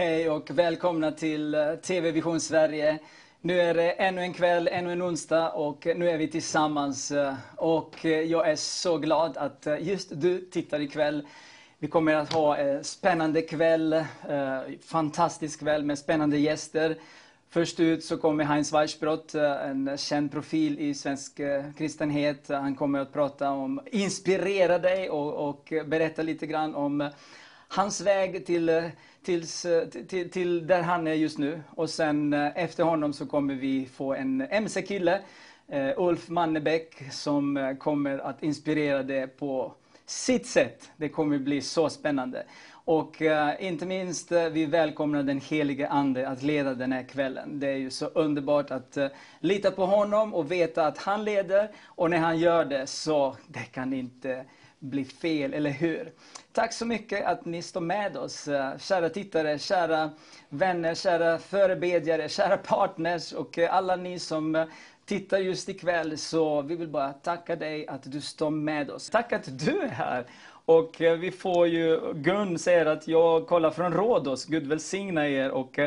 Hej och välkomna till eh, TV Vision Sverige. Nu är det ännu en kväll, ännu en onsdag och nu är vi tillsammans. Eh, och eh, jag är så glad att just du tittar ikväll. Vi kommer att ha en spännande kväll, fantastisk kväll med spännande gäster. Först ut så kommer Heinz Weissbrott, en känd profil i svensk kristenhet. Han kommer att prata om, inspirera dig och, och berätta lite grann om hans väg till, tills, eh, till, till där han är just nu. Och sen eh, efter honom så kommer vi få en MC-kille, eh, Ulf Mannebäck, som kommer att inspirera dig på sitt sätt. Det kommer bli så spännande. Och inte minst, vi välkomnar den helige Ande att leda den här kvällen. Det är ju så underbart att lita på honom och veta att han leder. Och när han gör det så, det kan inte bli fel, eller hur? Tack så mycket att ni står med oss, eh, kära tittare, kära vänner, kära förebedjare, kära partners och eh, alla ni som eh, tittar just ikväll. Så vi vill bara tacka dig att du står med oss. Tack att du är här. Och vi får ju, Gun säger att jag kollar från Rhodos, Gud välsigna er. Och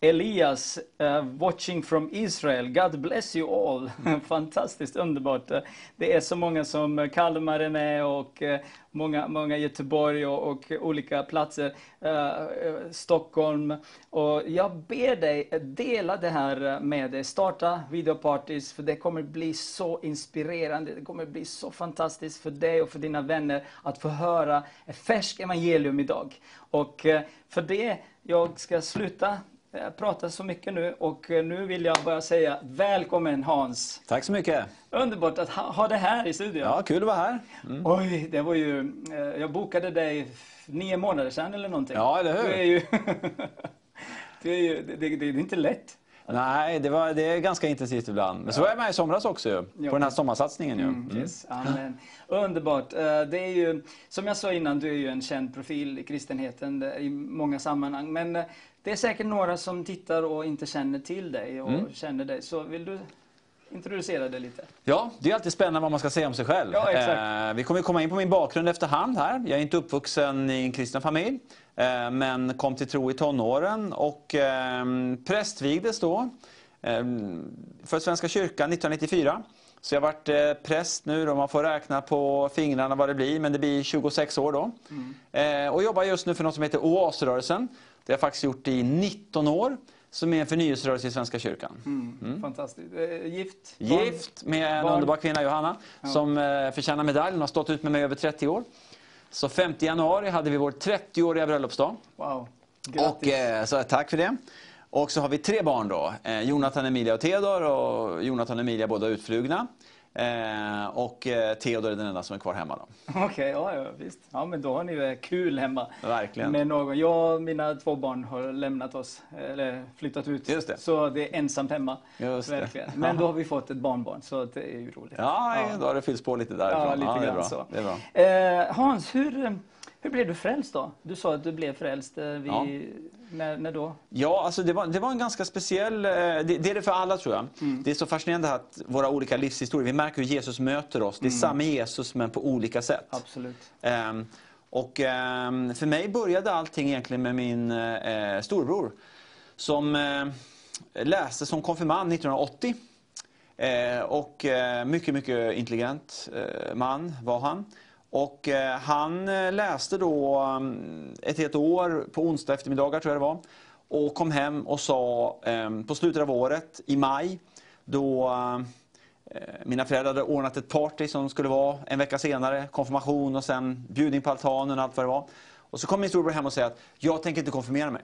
Elias, uh, watching from Israel, God bless you all. Fantastiskt underbart. Det är så många som eh, Kalmar är med och uh, många, många Göteborg och, och olika platser, uh, Stockholm. Och jag ber dig dela det här med dig. Starta videopartys för det kommer bli så inspirerande. Det kommer bli så fantastiskt för dig och för dina vänner att få höra ett färskt evangelium idag. Och för det, jag ska sluta eh, prata så mycket nu och eh, nu vill jag bara säga välkommen Hans. Tack så mycket. Underbart att ha, ha det här i studion. Ja, kul att vara här. Mm. Oj, det var ju... eh, Jag bokade dig nio månader sedan eller någonting. Ja, eller hur? Du är ju... du är ju det, det, det är inte lätt. Nej, det, var, det är ganska intensivt ibland. Men så var jag med i somras också ju, på den här sommarsatsningen. Ju. Mm, Mm. yes, amen. Underbart. Det är ju, som jag sa innan, du är ju en känd profil i kristenheten i många sammanhang. Men det är säkert några som tittar och inte känner till dig och Mm. känner dig. Så vill du introducera dig lite? Ja, det är alltid spännande vad man ska säga om sig själv. Ja. Eh, vi kommer komma in på min bakgrund efterhand här. Jag är inte uppvuxen i en kristen familj, eh, men kom till tro i tonåren och eh, prästvigdes då eh, för Svenska kyrkan 1994. Så jag har varit eh, präst nu, då man får räkna på fingrarna vad det blir, men det blir 26 år då. Eh, och jobbar just nu för något som heter Oasrörelsen. Det har jag faktiskt gjort i 19 år, som är en förnyelserörelse i Svenska kyrkan. Fantastiskt. Eh, Gift? Barn? Gift med en Barn. underbar kvinna, Johanna, som eh, förtjänar medalj. Hon har stått ut med mig över 30 år. Så 5 januari hade vi vår 30-åriga bröllopsdag. Wow. Och, eh, så tack för det. Och så har vi tre barn då. Eh, Jonathan, Emilia och Theodor. Och Jonathan och Emilia båda utflugna. Eh, och eh, Theodor är den enda som är kvar hemma. Då. Okej, ja, ja visst. Ja, men då har ni det kul hemma. Verkligen. Med någon. Jag och mina två barn har lämnat oss, eller flyttat ut. Just det. Så det är ensamt hemma. Just det. Verkligen. Men då har vi fått ett barnbarn, så det är ju roligt. Ja, då har det fyllts på lite därifrån. Ja, lite det är grann bra. så. Det är bra. Eh, Hans, hur, hur blev du frälst då? Du sa att du blev frälst. Eh, vid, Ja. När, när då? Ja, alltså det, var, det var en ganska speciell... eh, Det, det är det för alla tror jag. Det är så fascinerande att våra olika livshistorier, vi märker hur Jesus möter oss. Det är samma Jesus men på olika sätt. Absolut. Ehm, och ehm, för mig började allting egentligen med min eh, storbror. Som eh, läste som konfirmand 1980. Eh, och eh, mycket, mycket intelligent eh, man var han. Och eh, han eh, läste då mm, ett helt år på onsdag eftermiddagar tror jag det var. Och kom hem och sa eh, på slutet av året, i maj, då eh, mina föräldrar hade ordnat ett party som skulle vara en vecka senare, konfirmation och sen bjudning på altanen och allt vad det var. Och så kom min storbror hem och säger att jag tänker inte konfirmera mig.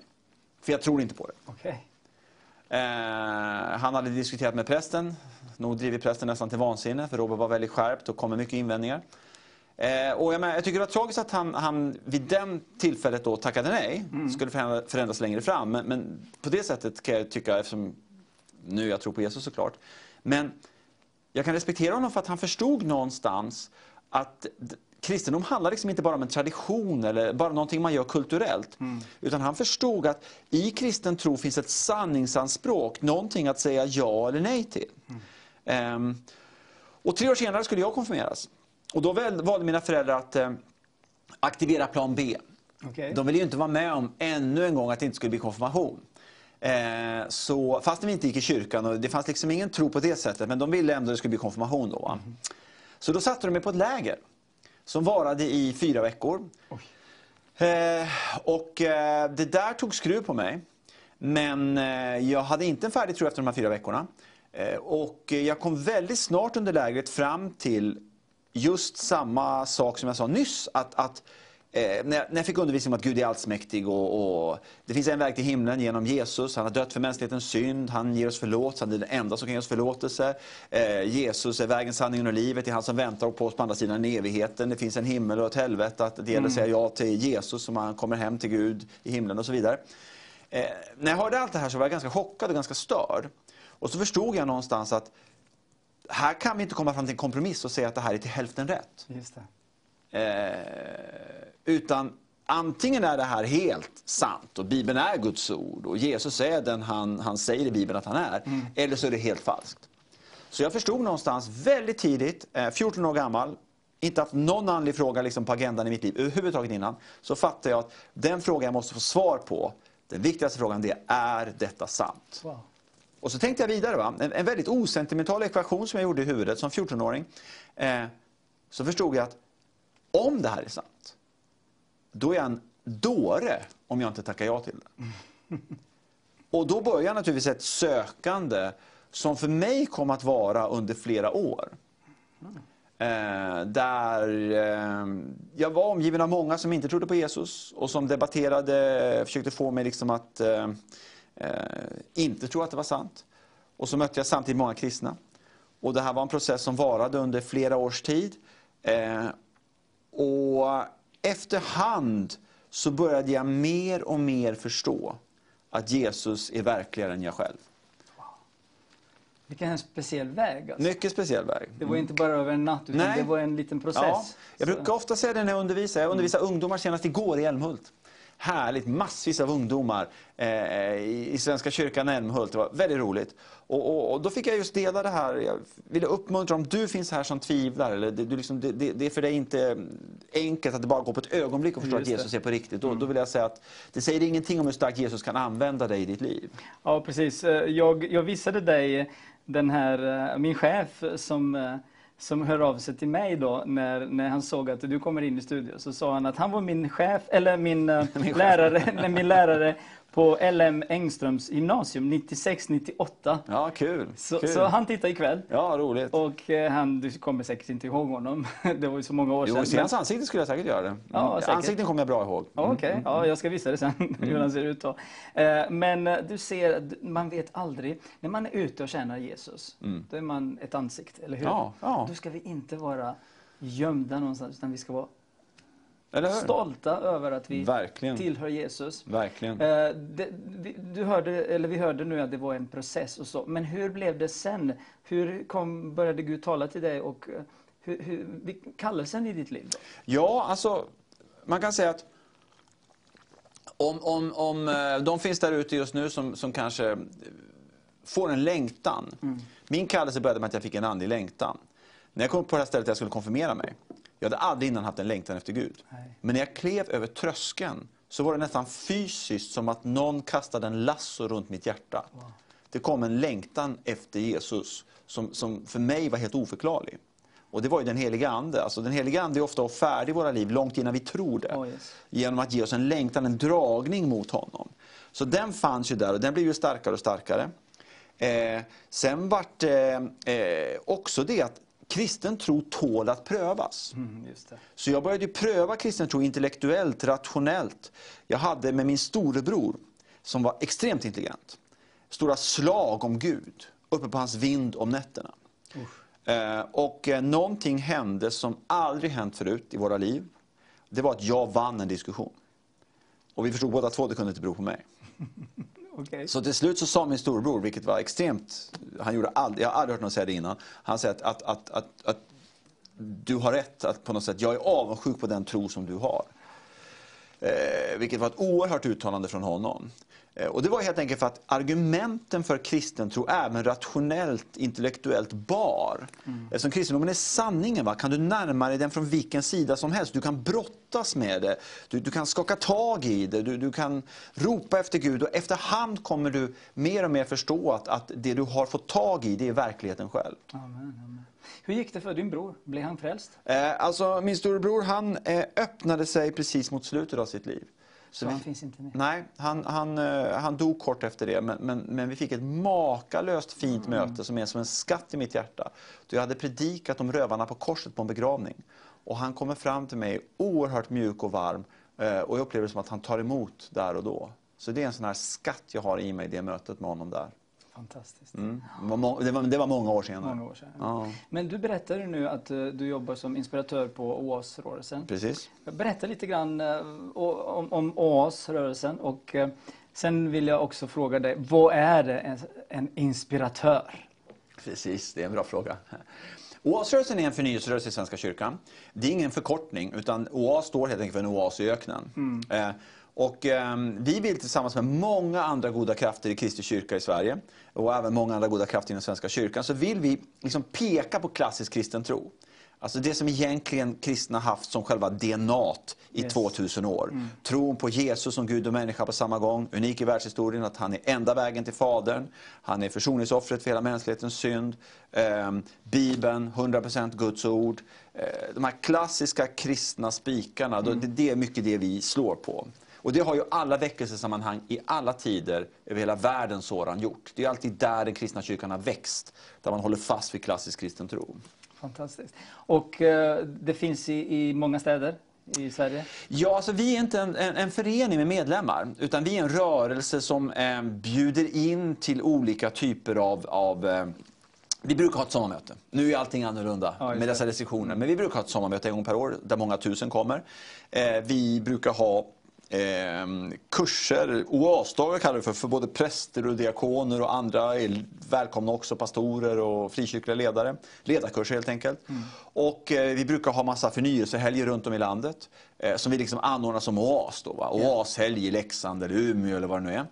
För jag tror inte på det. Eh, han hade diskuterat med prästen, nog drivit prästen nästan till vansinne för Robert var väldigt skärpt och kom med mycket invändningar. Eh, och jag, men, jag tycker det var tragiskt att han, han vid den tillfället då tackade nej. skulle förändra, förändras längre fram. Men, men på det sättet kan jag tycka, eftersom nu jag tror på Jesus såklart. Men jag kan respektera honom för att han förstod någonstans att kristendom handlar liksom inte bara om en tradition eller bara någonting man gör kulturellt. Utan han förstod att i kristen tro finns ett sanningsanspråk, någonting att säga ja eller nej till. Ehm, och tre år senare skulle jag konfirmeras. Och då valde mina föräldrar att eh, aktivera plan B. Okej. De ville ju inte vara med om ännu en gång att det inte skulle bli konfirmation. Eh, så, fast vi inte gick i kyrkan och det fanns liksom ingen tro på det sättet, men de ville ändå att det skulle bli konfirmation då. Va? Så då satte de mig på ett läger som varade i fyra veckor. Eh, och eh, det där tog skruv på mig. Men eh, jag hade inte en färdig tro efter de här fyra veckorna. Eh, och jag kom väldigt snart under lägret fram till just samma sak som jag sa nyss. Att, att Eh, när, jag, fick undervisning om att Gud är allsmäktig och, och, det finns en väg till himlen genom Jesus. Han har dött för mänsklighetens synd, han ger oss förlåtelse, han är den enda som kan ge oss förlåtelse. Eh, Jesus är vägen, sanningen och livet, det är han som väntar på oss på andra sidan evigheten. Det finns en himmel och ett helvete, att det gäller att säga ja till Jesus som han kommer hem till Gud i himlen och så vidare. Eh, när jag hörde allt det här så var jag ganska chockad och ganska störd. Och så förstod jag någonstans att här kan vi inte komma fram till en kompromiss och säga att det här är till hälften rätt. Just det. Eh, utan antingen är det här helt sant och Bibeln är Guds ord och Jesus är den han, han säger i Bibeln att han är. Eller så är det helt falskt. Så jag förstod någonstans väldigt tidigt, eh, 14 år gammal, inte haft någon andlig fråga liksom på agendan i mitt liv överhuvudtaget innan. Så fattade jag att den frågan jag måste få svar på, den viktigaste frågan det är, är detta sant? Wow. Och så tänkte jag vidare, va? En, en väldigt osentimental ekvation som jag gjorde i huvudet som 14-åring. Eh, så förstod jag att om det här är sant, då är jag en dåre om jag inte tackar ja till det. Och då börjar naturligtvis ett sökande som för mig kom att vara under flera år. Eh, där eh, jag var omgiven av många som inte trodde på Jesus och som debatterade, försökte få mig liksom att eh, eh, inte tro att det var sant. Och så mötte jag samtidigt många kristna. Och det här var en process som varade under flera års tid. Eh, och efterhand så började jag mer och mer förstå att Jesus är verkligare än jag själv. Vilken speciell väg. Alltså. Mycket speciell väg. Det var inte bara över en natt, utan Nej. det var en liten process. Ja, jag brukar ofta säga det när jag undervisar. Jag undervisar ungdomar senast igår i Älmhult. Härligt, massvis av ungdomar eh, i, Svenska kyrkan Älmhult. Det var väldigt roligt. Och, och, och då fick jag just dela det här. Jag ville uppmuntra om du finns här som tvivlar. Eller det, du liksom, det, det, är för dig inte enkelt att det bara går på ett ögonblick och förstå att. Jesus är på riktigt. Då, då vill jag säga att det säger ingenting om hur starkt Jesus kan använda dig i ditt liv. Ja, precis. Eh, Jag, jag visade dig den här, eh, min chef som, eh, som hör av sig till mig då när, när han såg att du kommer in i studion. Så sa han att han var min chef, eller min, eh, lärare, nej, min lärare på LM Engströms gymnasium 96-98. Ja, kul. Så, kul. så han tittar ikväll. Ja, roligt. Och eh, han, du kommer säkert inte ihåg honom. Det var ju så många år Jo, sedan. se men- hans ansikte skulle jag säkert göra det. Ja, Mm. säkert. Ansikten kommer jag bra ihåg. Ja, Okej, ja, jag ska visa det sen hur han ser ut då. Eh, Men eh, du ser, man vet aldrig. När man är ute och tjänar Jesus, då är man ett ansikte, eller hur? Ja, ja. Då ska vi inte vara gömda någonstans, utan vi ska vara? Stolta över att vi Verkligen. tillhör Jesus. Verkligen. Eh, det, vi, du hörde, eller vi hörde nu att det var en process och så. Men hur blev det sen? Hur kom, började Gud tala till dig och eh, hur, hur, kallelsen i ditt liv? Då? Ja, alltså man kan säga att om, om, om eh, de finns där ute just nu som, som kanske får en längtan. Min kallelse började med att jag fick en andlig längtan. När jag kom på det här stället där jag skulle konfirmera mig. Jag hade aldrig innan haft en längtan efter Gud. Nej. Men när jag klev över tröskeln så var det nästan fysiskt som att någon kastade en lasso runt mitt hjärta. Det kom en längtan efter Jesus som, som för mig var helt oförklarlig. Och det var ju den heliga Ande. Alltså den heliga Ande är ofta färdig i våra liv långt innan vi tror det. Oh, yes. Genom att ge oss en längtan, en dragning mot honom. Så den fanns ju där och den blev ju starkare och starkare. Eh, sen vart det eh, också det att kristen tro tål att prövas. Mm. Så jag började pröva kristen tro intellektuellt, rationellt. Jag hade med min storebror, som var extremt intelligent, stora slag om Gud uppe på hans vind om nätterna. Eh, och eh, någonting hände som aldrig hänt förut i våra liv. Det var att jag vann en diskussion. Och vi förstod båda två att det kunde inte bero på mig. Okay. Så till slut så sa min storbror, vilket var extremt, han gjorde all, jag har aldrig hört någon säga det innan, han säger att, att, att, att, att du har rätt, att på något sätt, jag är avundsjuk på den tro som du har. Eh, vilket var ett oerhört uttalande från honom. Eh, och det var helt enkelt för att argumenten för kristen tro, även rationellt, intellektuellt bar. Mm. Eftersom kristendomen är sanningen, va? kan du närma dig den från vilken sida som helst. Du kan brottas med det, du, du kan skaka tag i det, du, du, kan ropa efter Gud. Och efterhand kommer du mer och mer förstå att, att det du har fått tag i, det är verkligheten själv. Amen, amen. Hur gick det för din bror? Blev han frälst? Eh, alltså, min storebror han eh, öppnade sig precis mot slutet av sitt liv. Så, han finns inte med? Nej, han, han, eh, han dog kort efter det. Men, men, men vi fick ett makalöst fint mm. möte som är som en skatt i mitt hjärta. Jag hade predikat om rövarna på korset på en begravning. Och han kommer fram till mig oerhört mjuk och varm. Eh, och jag upplever det som att han tar emot där och då. Så det är en sån här skatt jag har i mig, det mötet med honom där. Fantastiskt. Mm. Det, var, det, var, det, var, många år senare. Många år sedan. Ja. Men du berättade nu att uh, du jobbar som inspiratör på OAS-rörelsen. Precis. Berätta lite grann uh, om, om OAS-rörelsen och uh, sen vill jag också fråga dig, vad är en, en inspiratör? Precis, det är en bra fråga. OAS-rörelsen är en förnyelserörelse i Svenska kyrkan. Det är ingen förkortning, utan OAS står helt enkelt för en oas i öknen. Mm. Och, eh, vi vill tillsammans med många andra goda krafter i Kristi kyrka i Sverige och även många andra goda krafter inom Svenska kyrkan så vill vi liksom peka på klassisk kristen tro. Alltså det som egentligen kristna haft som själva DNA i yes. 2000 år. Mm. Tron på Jesus som Gud och människa på samma gång. Unik i världshistorien att han är enda vägen till Fadern. Han är försoningsoffret för hela mänsklighetens synd. Eh, Bibeln, 100% Guds ord. Eh, de här klassiska kristna spikarna, mm. det, det är mycket det vi slår på. Och det har ju alla väckelsesammanhang i alla tider över hela världen sådan gjort. Det är alltid där den kristna kyrkan har växt, där man håller fast vid klassisk kristen tro. Fantastiskt. Och eh, det finns i, i många städer i Sverige? Ja, alltså vi är inte en, en, en, förening med medlemmar, utan vi är en rörelse som eh, bjuder in till olika typer av, av eh, vi brukar ha ett sommarmöte. Nu är allting annorlunda ja, med dessa restriktioner. Men vi brukar ha ett sommarmöte en gång per år där många tusen kommer. Eh, vi brukar ha eh, kurser, oasdagar kallar vi för, för både präster och diakoner och andra är välkomna också, pastorer och frikyrkliga ledare. Ledarkurser helt enkelt. Mm. Och eh, vi brukar ha massa förnyelsehelger runt om i landet eh, som vi liksom anordnar som oas. Då, va? Oashelg i Leksand eller Umeå eller vad det nu är.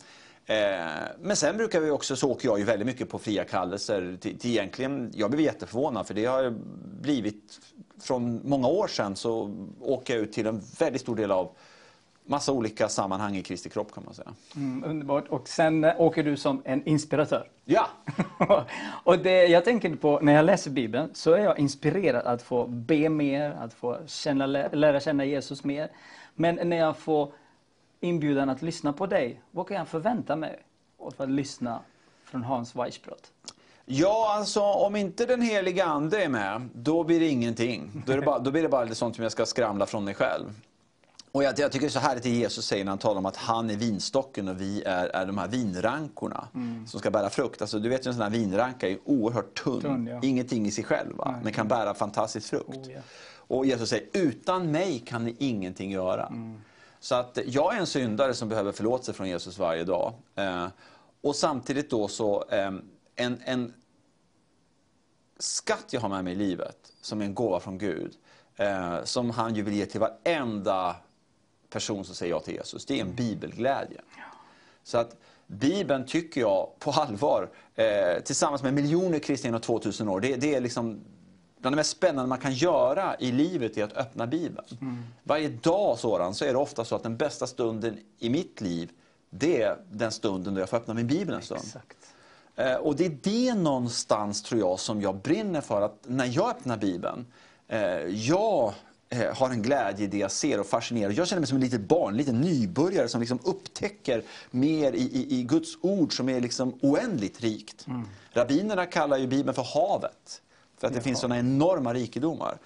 Eh, men sen brukar vi också, så åker jag ju väldigt mycket på fria kallelser. Till, till egentligen, jag blev jätteförvånad för det har blivit, från många år sedan så åker jag ut till en väldigt stor del av massa olika sammanhang i Kristi kropp kan man säga. Mm, underbart. Och sen eh, åker du som en inspiratör. Ja! och det jag tänker på när jag läser Bibeln så är jag inspirerad att få be mer, att få känna, lära känna Jesus mer. Men när jag får inbjudan att lyssna på dig, vad kan jag förvänta mig av att lyssna från Hans Weissbrott? Ja, alltså om inte den heliga Ande är med, då blir det ingenting. Då, det bara, då blir det bara sånt som jag ska skramla från mig själv. Och jag, jag tycker det är så härligt det Jesus säger när han talar om att han är vinstocken och vi är, är de här vinrankorna mm. som ska bära frukt. Alltså, du vet ju en sån här vinranka är oerhört tunn, tunn ja. ingenting i sig själv, va? men kan bära fantastisk frukt. Oh, yeah. Och Jesus säger, utan mig kan ni ingenting göra. Mm. Så att jag är en syndare som behöver förlåtelse från Jesus varje dag. Eh, och samtidigt då så, eh, en, en skatt jag har med mig i livet, som är en gåva från Gud, eh, som han ju vill ge till varenda person som säger ja till Jesus. Det är en bibelglädje. Så att Bibeln tycker jag på allvar, eh, tillsammans med miljoner kristna genom 2000 år, det, det, är liksom bland det mest spännande man kan göra i livet är att öppna Bibeln. Mm. Varje dag sådan, så är det ofta så att den bästa stunden i mitt liv, det är den stunden då jag får öppna min Bibel en stund. Exakt. Eh, och det är det någonstans, tror jag, som jag brinner för. Att när jag öppnar Bibeln, eh, jag har en glädje i det jag ser och fascinerar. Jag känner mig som ett litet barn, en liten nybörjare som liksom upptäcker mer i, i, i Guds ord som är liksom oändligt rikt. Mm. Rabbinerna kallar ju Bibeln för havet, för att det finns sådana enorma rikedomar.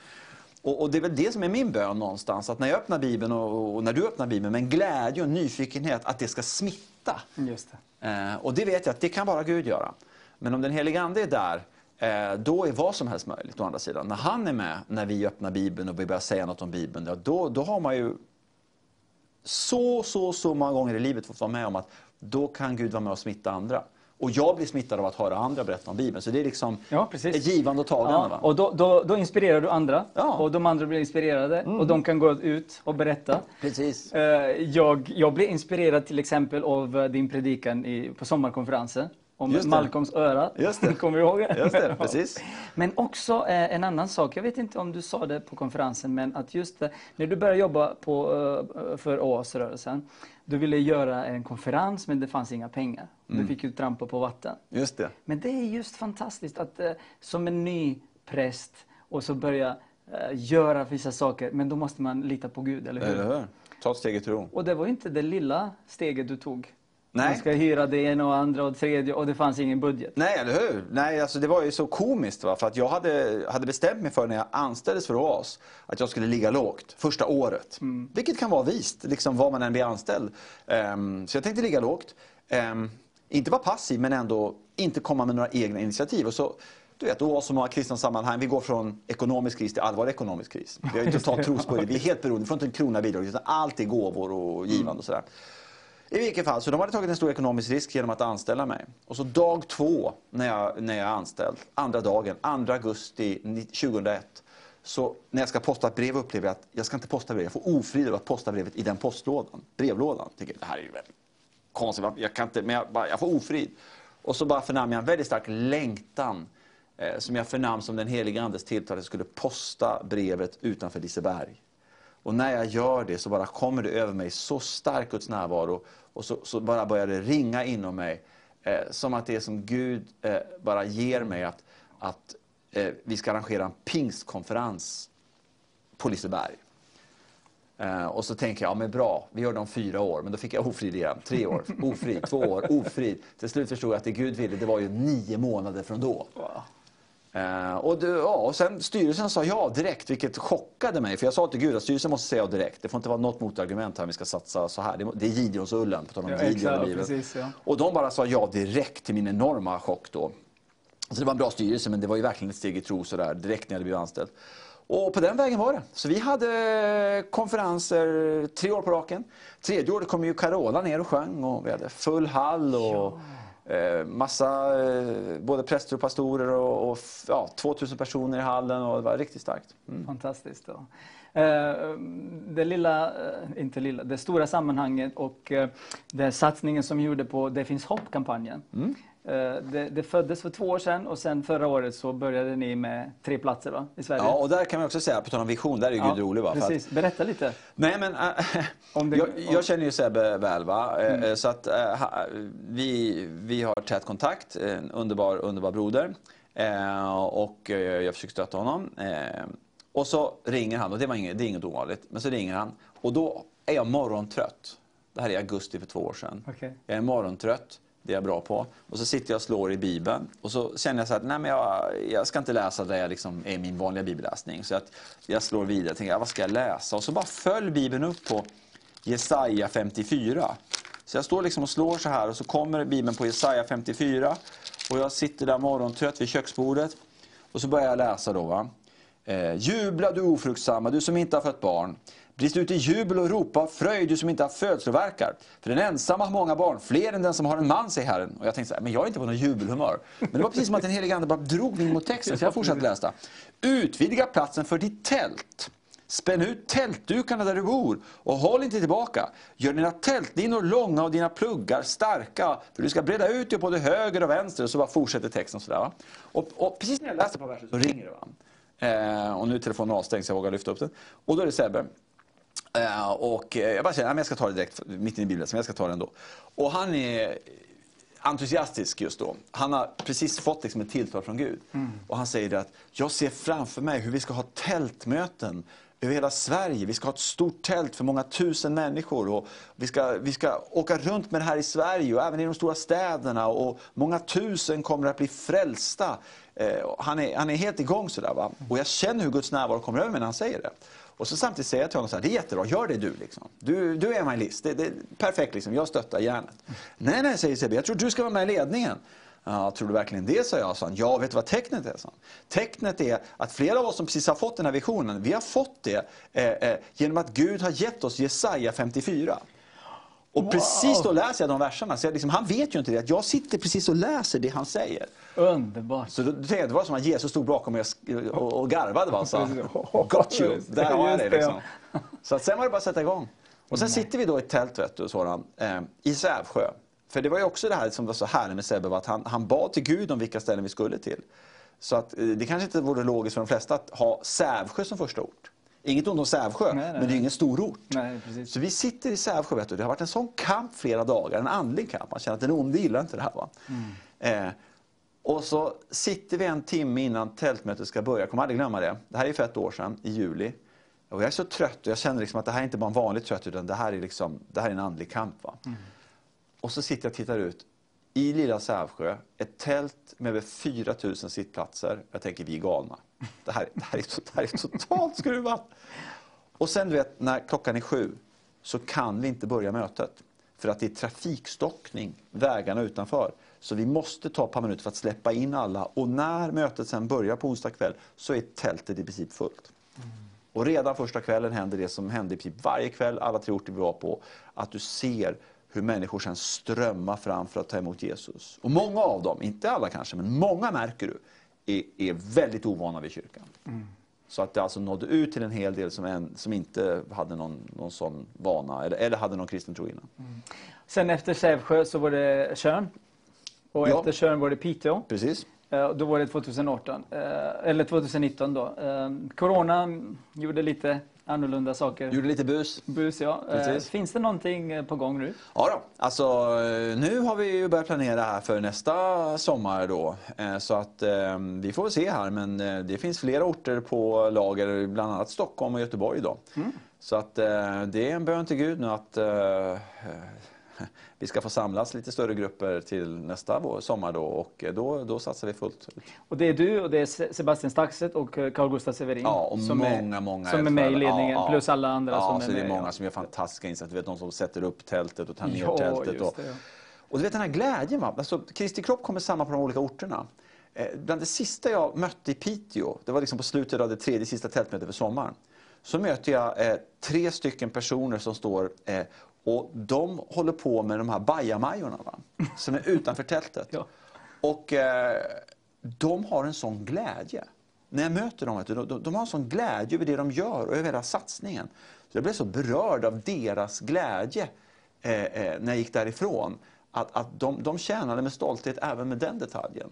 Och, och, det är väl det som är min bön någonstans, att när jag öppnar Bibeln och, och när du öppnar Bibeln med en glädje och en nyfikenhet, att det ska smitta. Just det. Eh, och det vet jag att det kan bara Gud göra. Men om den helige Ande är där, Eh, då är vad som helst möjligt å andra sidan. När han är med, när vi öppnar Bibeln och vi börjar säga något om Bibeln, då, då har man ju så, så, så många gånger i livet fått vara med om att då kan Gud vara med och smitta andra. Och jag blir smittad av att höra andra berätta om Bibeln. Så det är liksom Ja, ett givande och tagande. Ja, och då, då, då inspirerar du andra Ja. Mm. och de andra blir inspirerade och de kan gå ut och berätta. Precis. Eh, Jag, jag blev inspirerad till exempel av eh, din predikan i, på sommarkonferensen om. Malcolms öra. Just det. Kommer du ihåg det? Just det, precis. Men också eh, en annan sak, jag vet inte om du sa det på konferensen, men att just eh, när du började jobba på, eh, för OAS-rörelsen, du ville göra en konferens men det fanns inga pengar. Mm. Du fick ju trampa på vatten. Just det. Men det är just fantastiskt att eh, som en ny präst och så börja eh, göra vissa saker, men då måste man lita på Gud, eller hur? Eller hur? Ta ett steg i tro. Och det var inte det lilla steget du tog. Nej. Man ska hyra det ena och andra och tredje och det fanns ingen budget. Nej, eller hur? Nej, alltså det var ju så komiskt. Va? För att jag hade, hade bestämt mig för när jag anställdes för OAS att jag skulle ligga lågt första året. Vilket kan vara vist, liksom var man än blir anställd. Ehm, så jag tänkte ligga lågt. Ehm, inte vara passiv, men ändå inte komma med några egna initiativ. Och så, du vet, OAS och många kristna sammanhang, vi går från ekonomisk kris till allvarlig ekonomisk kris. Vi har ju totalt trosbudget, vi är helt beroende, vi får inte en krona bidrag, utan allt är gåvor och givande och sådär. I vilket fall, så de hade tagit en stor ekonomisk risk genom att anställa mig. Och så dag två när jag, när jag är anställd, andra dagen, 2 augusti 2001. Så när jag ska posta ett brev upplever jag att jag ska inte posta brev. Jag får ofrid över att posta brevet i den postlådan, brevlådan. Tycker jag, det här är ju väldigt konstigt, jag kan inte, men jag, bara, jag får ofrid. Och så bara förnam jag en väldigt stark längtan eh, som jag förnam som den helige Andes tilltal att jag skulle posta brevet utanför Liseberg. Och när jag gör det så bara kommer det över mig så stark Guds närvaro och så, så bara börjar det ringa inom mig. Eh, som att det är som Gud eh, bara ger mig att, att eh, vi ska arrangera en pingstkonferens på Liseberg. Eh, och så tänker jag, ja men bra, vi gör det om fyra år. Men då fick jag ofrid igen. Tre år, ofrid, två år, ofrid. Till slut förstod jag att det Gud ville, det var ju nio månader från då. Eh, och, det, ja, och sen styrelsen sa ja direkt, vilket chockade mig. För jag sa till Gud att styrelsen måste säga ja direkt. Det får inte vara något motargument här, vi ska satsa så här. Det, det är Gideonsullen, på tal om Ja, Gideon och precis, ja. Och de bara sa ja direkt till min enorma chock då. Så det var en bra styrelse, men det var ju verkligen ett steg i tro sådär, direkt när jag hade blivit anställd. Och på den vägen var det. Så vi hade konferenser tre år på raken. Tredje året kom ju Carola ner och sjöng och vi hade full hall och eh, massa, eh, både präster och pastorer och, och ja, 2000 personer i hallen och det var riktigt starkt. Mm. Fantastiskt. Då. Eh, Det lilla, eh, inte lilla, det stora sammanhanget och eh, den satsningen som gjorde på Det finns hopp-kampanjen. Mm. Eh, Det, det föddes för två år sedan och sen förra året så började ni med tre platser va? i Sverige. Ja, och där kan man också säga, på tal om vision, där är ju Gud rolig. Va? För att- Precis, berätta lite. Nej, men äh, Om det- jag, om- jag känner ju Sebbe väl. Va? Eh, Så att, äh, vi, vi har tät kontakt, en underbar, underbar broder. Eh, och jag försöker stötta honom. Och så ringer han, och det, var inget, det är inget ovanligt, men så ringer han. Och då är jag morgontrött. Det här är i augusti för två år sedan. Okej. Jag är morgontrött, det är jag bra på. Och så sitter jag och slår i Bibeln. Och så känner jag så att nej, men jag, jag ska inte läsa det jag liksom är min vanliga bibelläsning. Så att jag slår vidare och tänker, ja, vad ska jag läsa? Och så bara föll Bibeln upp på Jesaja 54. Så jag står liksom och slår så här och så kommer Bibeln på Jesaja 54. Och jag sitter där morgontrött vid köksbordet. Och så börjar jag läsa då. Va? Eh, jubla du ofruktsamma, du som inte har fött barn. Brist ut i jubel och ropa av fröjd, du som inte har födslovärkar. För den ensamma har många barn, fler än den som har en man, säger Herren. Och jag tänkte så här, men jag är inte på något jubelhumör. Men det var precis som att den helige Ande bara drog mig mot texten, så jag fortsatte läsa. Utvidga platsen för ditt tält. Spänn ut tältdukarna där du bor och håll inte tillbaka. Gör dina tältlinor långa och dina pluggar starka. För du ska breda ut dig både höger och vänster. Och så bara fortsätter texten sådär. Och, och precis när jag läste på versen så ringer det. Va? Eh, och nu är telefonen avstängd så jag vågar lyfta upp den. Och då är det Sebbe. Eh, och eh, jag bara känner att jag ska ta det direkt, mitt i bilen, men jag ska ta det ändå. Och han är entusiastisk just då. Han har precis fått liksom ett tilltal från Gud. Och han säger att jag ser framför mig hur vi ska ha tältmöten över hela Sverige. Vi ska ha ett stort tält för många tusen människor. Och vi, ska, vi ska åka runt med det här i Sverige och även i de stora städerna. Och många tusen kommer att bli frälsta. Eh, han, är, han är helt igång sådär. Va? Och jag känner hur Guds närvaro kommer över mig när han säger det. Och så samtidigt säger jag till honom så här, det är jättebra, gör det du. Liksom. Du, du är evangelist, det, det är perfekt, liksom. jag stöttar järnet. Nej, nej, säger Sebbe, jag tror du ska vara med i ledningen. Ja, tror du verkligen det, sa jag. Sa han. Ja, vet du vad tecknet är? Sa han. Tecknet är att flera av oss som precis har fått den här visionen, vi har fått det eh, eh, genom att Gud har gett oss Jesaja 54. Och precis då läser jag de verserna. Så jag liksom, han vet ju inte det. att Jag sitter precis och läser det han säger. Underbart. Så då, det var som att Jesus stod bakom mig och, och, och garvade. Va? Så, Got you! Där har jag det. Liksom. Så att sen var det bara att sätta igång. Och sen sitter vi då i ett tält vet du, sådan, eh, i Sävsjö. För det var ju också det här som var så härligt med Sebbe, att han, han bad till Gud om vilka ställen vi skulle till. Så att, eh, det kanske inte vore logiskt för de flesta att ha Sävsjö som första ort. Inget ont om Sävsjö, Nej, nej, men det är ingen stor ort. Nej, precis. Så vi sitter i Sävsjö, vet du. det har varit en sån kamp flera dagar, en andlig kamp. Man känner att den onde gillar inte det här. Va? Eh, och så sitter vi en timme innan tältmötet ska börja, jag kommer aldrig glömma det. Det här är för ett år sedan, i juli. Och jag är så trött och jag känner liksom att det här är inte bara en vanlig trött utan det här är, liksom, det här är en andlig kamp. Va? Och så sitter jag och tittar ut i lilla Sävsjö, ett tält med över 4 000 sittplatser. Jag tänker, vi är galna. Det här, det här, är, det här är totalt skruvat. Och sen du vet, när klockan är sju så kan vi inte börja mötet. För att det är trafikstockning, vägarna utanför. Så vi måste ta ett par minuter för att släppa in alla. Och när mötet sen börjar på onsdag kväll så är tältet i princip fullt. Och redan första kvällen händer det som hände i princip varje kväll, alla tre orter vi var på. Att du ser hur människor sen strömmar fram för att ta emot Jesus. Och många av dem, inte alla kanske, men många märker du, är, är väldigt ovana vid kyrkan. Så att det alltså nådde ut till en hel del som, en, som inte hade någon, någon sån vana eller, eller hade någon kristen tro innan. Sen efter Sävsjö så var det Tjörn. Och Ja. efter Tjörn var det Piteå. Precis. Eh, Då var det 2018, eh, eller 2019 då. Eh, Corona gjorde lite annorlunda saker. Gjorde lite bus. Bus, ja. Eh, Precis. Finns det någonting eh, på gång nu? Ja då. Alltså, eh, nu har vi ju börjat planera här för nästa sommar då. Så att vi får se här. Men det finns flera orter på lager, bland annat Stockholm och Göteborg då. Så att det är en bön till Gud nu att vi ska få samlas lite större grupper till nästa vår, sommar då. Och eh, då, då satsar vi fullt ut. Och det är du och det är Se- Sebastian Staxet och eh, Carl Gustaf Severin. Ja, och som många, är, många Som är med i ledningen, Ja, plus alla andra ja, som är så med. det är många som gör fantastiska insatser. Du vet, de som sätter upp tältet och tar ner Ja, tältet. Och, det, och du vet den här glädjen. Va? Alltså, Kristi kropp kommer samman på de olika orterna. Eh, bland det sista jag mötte i Piteå, det var liksom på slutet av det tredje sista tältmötet för sommaren. Så möter jag eh, tre stycken personer som står eh, och de håller på med de här bajamajorna va? som är utanför tältet. Ja. Och eh, de har en sån glädje. När jag möter dem, de, de, de har en sån glädje över det de gör och över hela satsningen. Så jag blev så berörd av deras glädje eh, eh, när jag gick därifrån. Att, att de, de tjänade med stolthet även med den detaljen.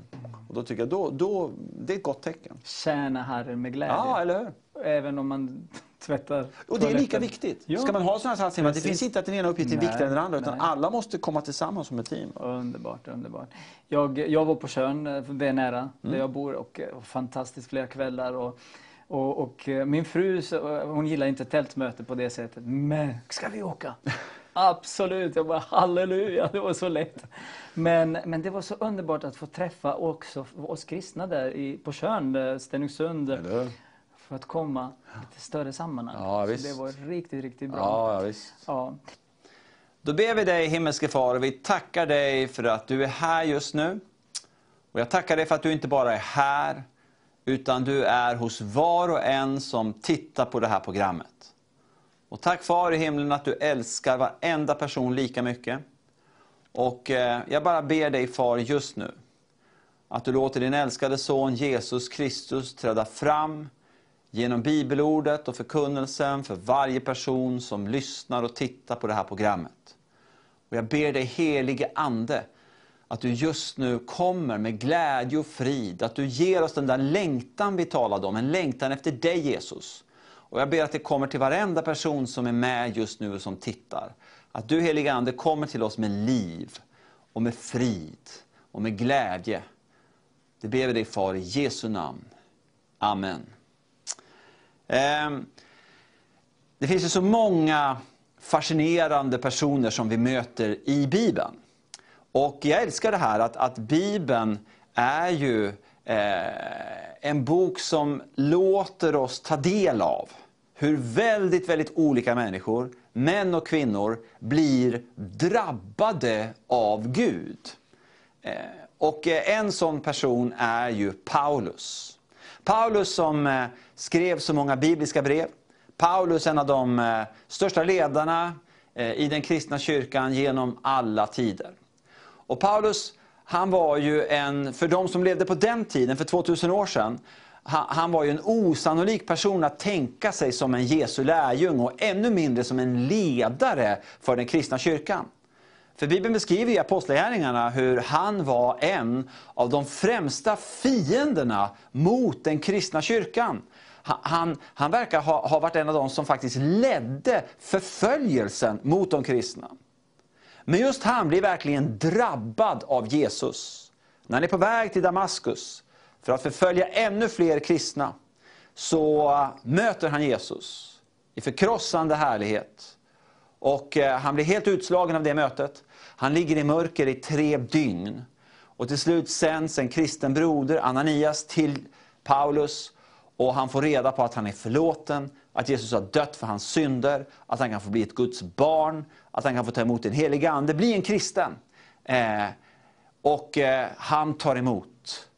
Och då tycker jag då, då, det är ett gott tecken. Tjäna Herren med glädje. Ja, eller hur? Även om man tvättar Och det är lika viktigt. Ja. Ska man ha sådana här satsningar, det finns inte att den ena uppgiften är viktigare än den andra, utan nej. alla måste komma tillsammans som ett team. Underbart, underbart. Jag, jag var på Tjörn, eh, det är nära Mm. där jag bor och, eh, och fantastiskt flera kvällar. Och, och, och eh, min fru eh, hon gillar inte tältmöte på det sättet. Men ska vi åka? Absolut, jag bara halleluja, det var så lätt. Men, men det var så underbart att få träffa också oss kristna där i, på Tjörn, eh, Stenungsund. För att komma lite större sammanhang. Ja, så visst. det var riktigt, riktigt bra. Ja, ja, visst. Ja. Då ber vi dig himmelske far och vi tackar dig för att du är här just nu. Och jag tackar dig för att du inte bara är här, utan du är hos var och en som tittar på det här programmet. Och tack far i himlen att du älskar varenda person lika mycket. Och eh, jag bara ber dig far just nu, att du låter din älskade son Jesus Kristus träda fram genom bibelordet och förkunnelsen för varje person som lyssnar och tittar på det här programmet. Och jag ber dig helige Ande att du just nu kommer med glädje och frid, att du ger oss den där längtan vi talade om, en längtan efter dig Jesus. Och jag ber att det kommer till varenda person som är med just nu och som tittar. Att du helige Ande kommer till oss med liv och med frid och med glädje. Det ber vi dig far i Jesu namn. Amen. Ehm, det finns ju så många fascinerande personer som vi möter i Bibeln. Och jag älskar det här att, att Bibeln är ju eh, en bok som låter oss ta del av hur väldigt, väldigt olika människor, män och kvinnor, blir drabbade av Gud. Eh, Och eh, en sån person är ju Paulus. Paulus som eh, skrev så många bibliska brev. Paulus, en av de eh, största ledarna eh, i den kristna kyrkan genom alla tider. Och Paulus, han var ju en, för de som levde på den tiden, för 2000 år sedan, han var ju en osannolik person att tänka sig som en Jesu lärjung och ännu mindre som en ledare för den kristna kyrkan. För Bibeln beskriver i Apostlagärningarna hur han var en av de främsta fienderna mot den kristna kyrkan. Han, han, verkar ha, ha varit en av de som faktiskt ledde förföljelsen mot de kristna. Men just han blir verkligen drabbad av Jesus. När han är på väg till Damaskus för att förfölja ännu fler kristna, så äh, möter han Jesus i förkrossande härlighet. Och eh, han blir helt utslagen av det mötet. Han ligger i mörker i tre dygn. Och till slut sänds en kristen broder, Ananias, till Paulus. Och han får reda på att han är förlåten, att Jesus har dött för hans synder, att han kan få bli ett Guds barn, att han kan få ta emot den helige ande, bli en kristen. Eh, och eh, han tar emot.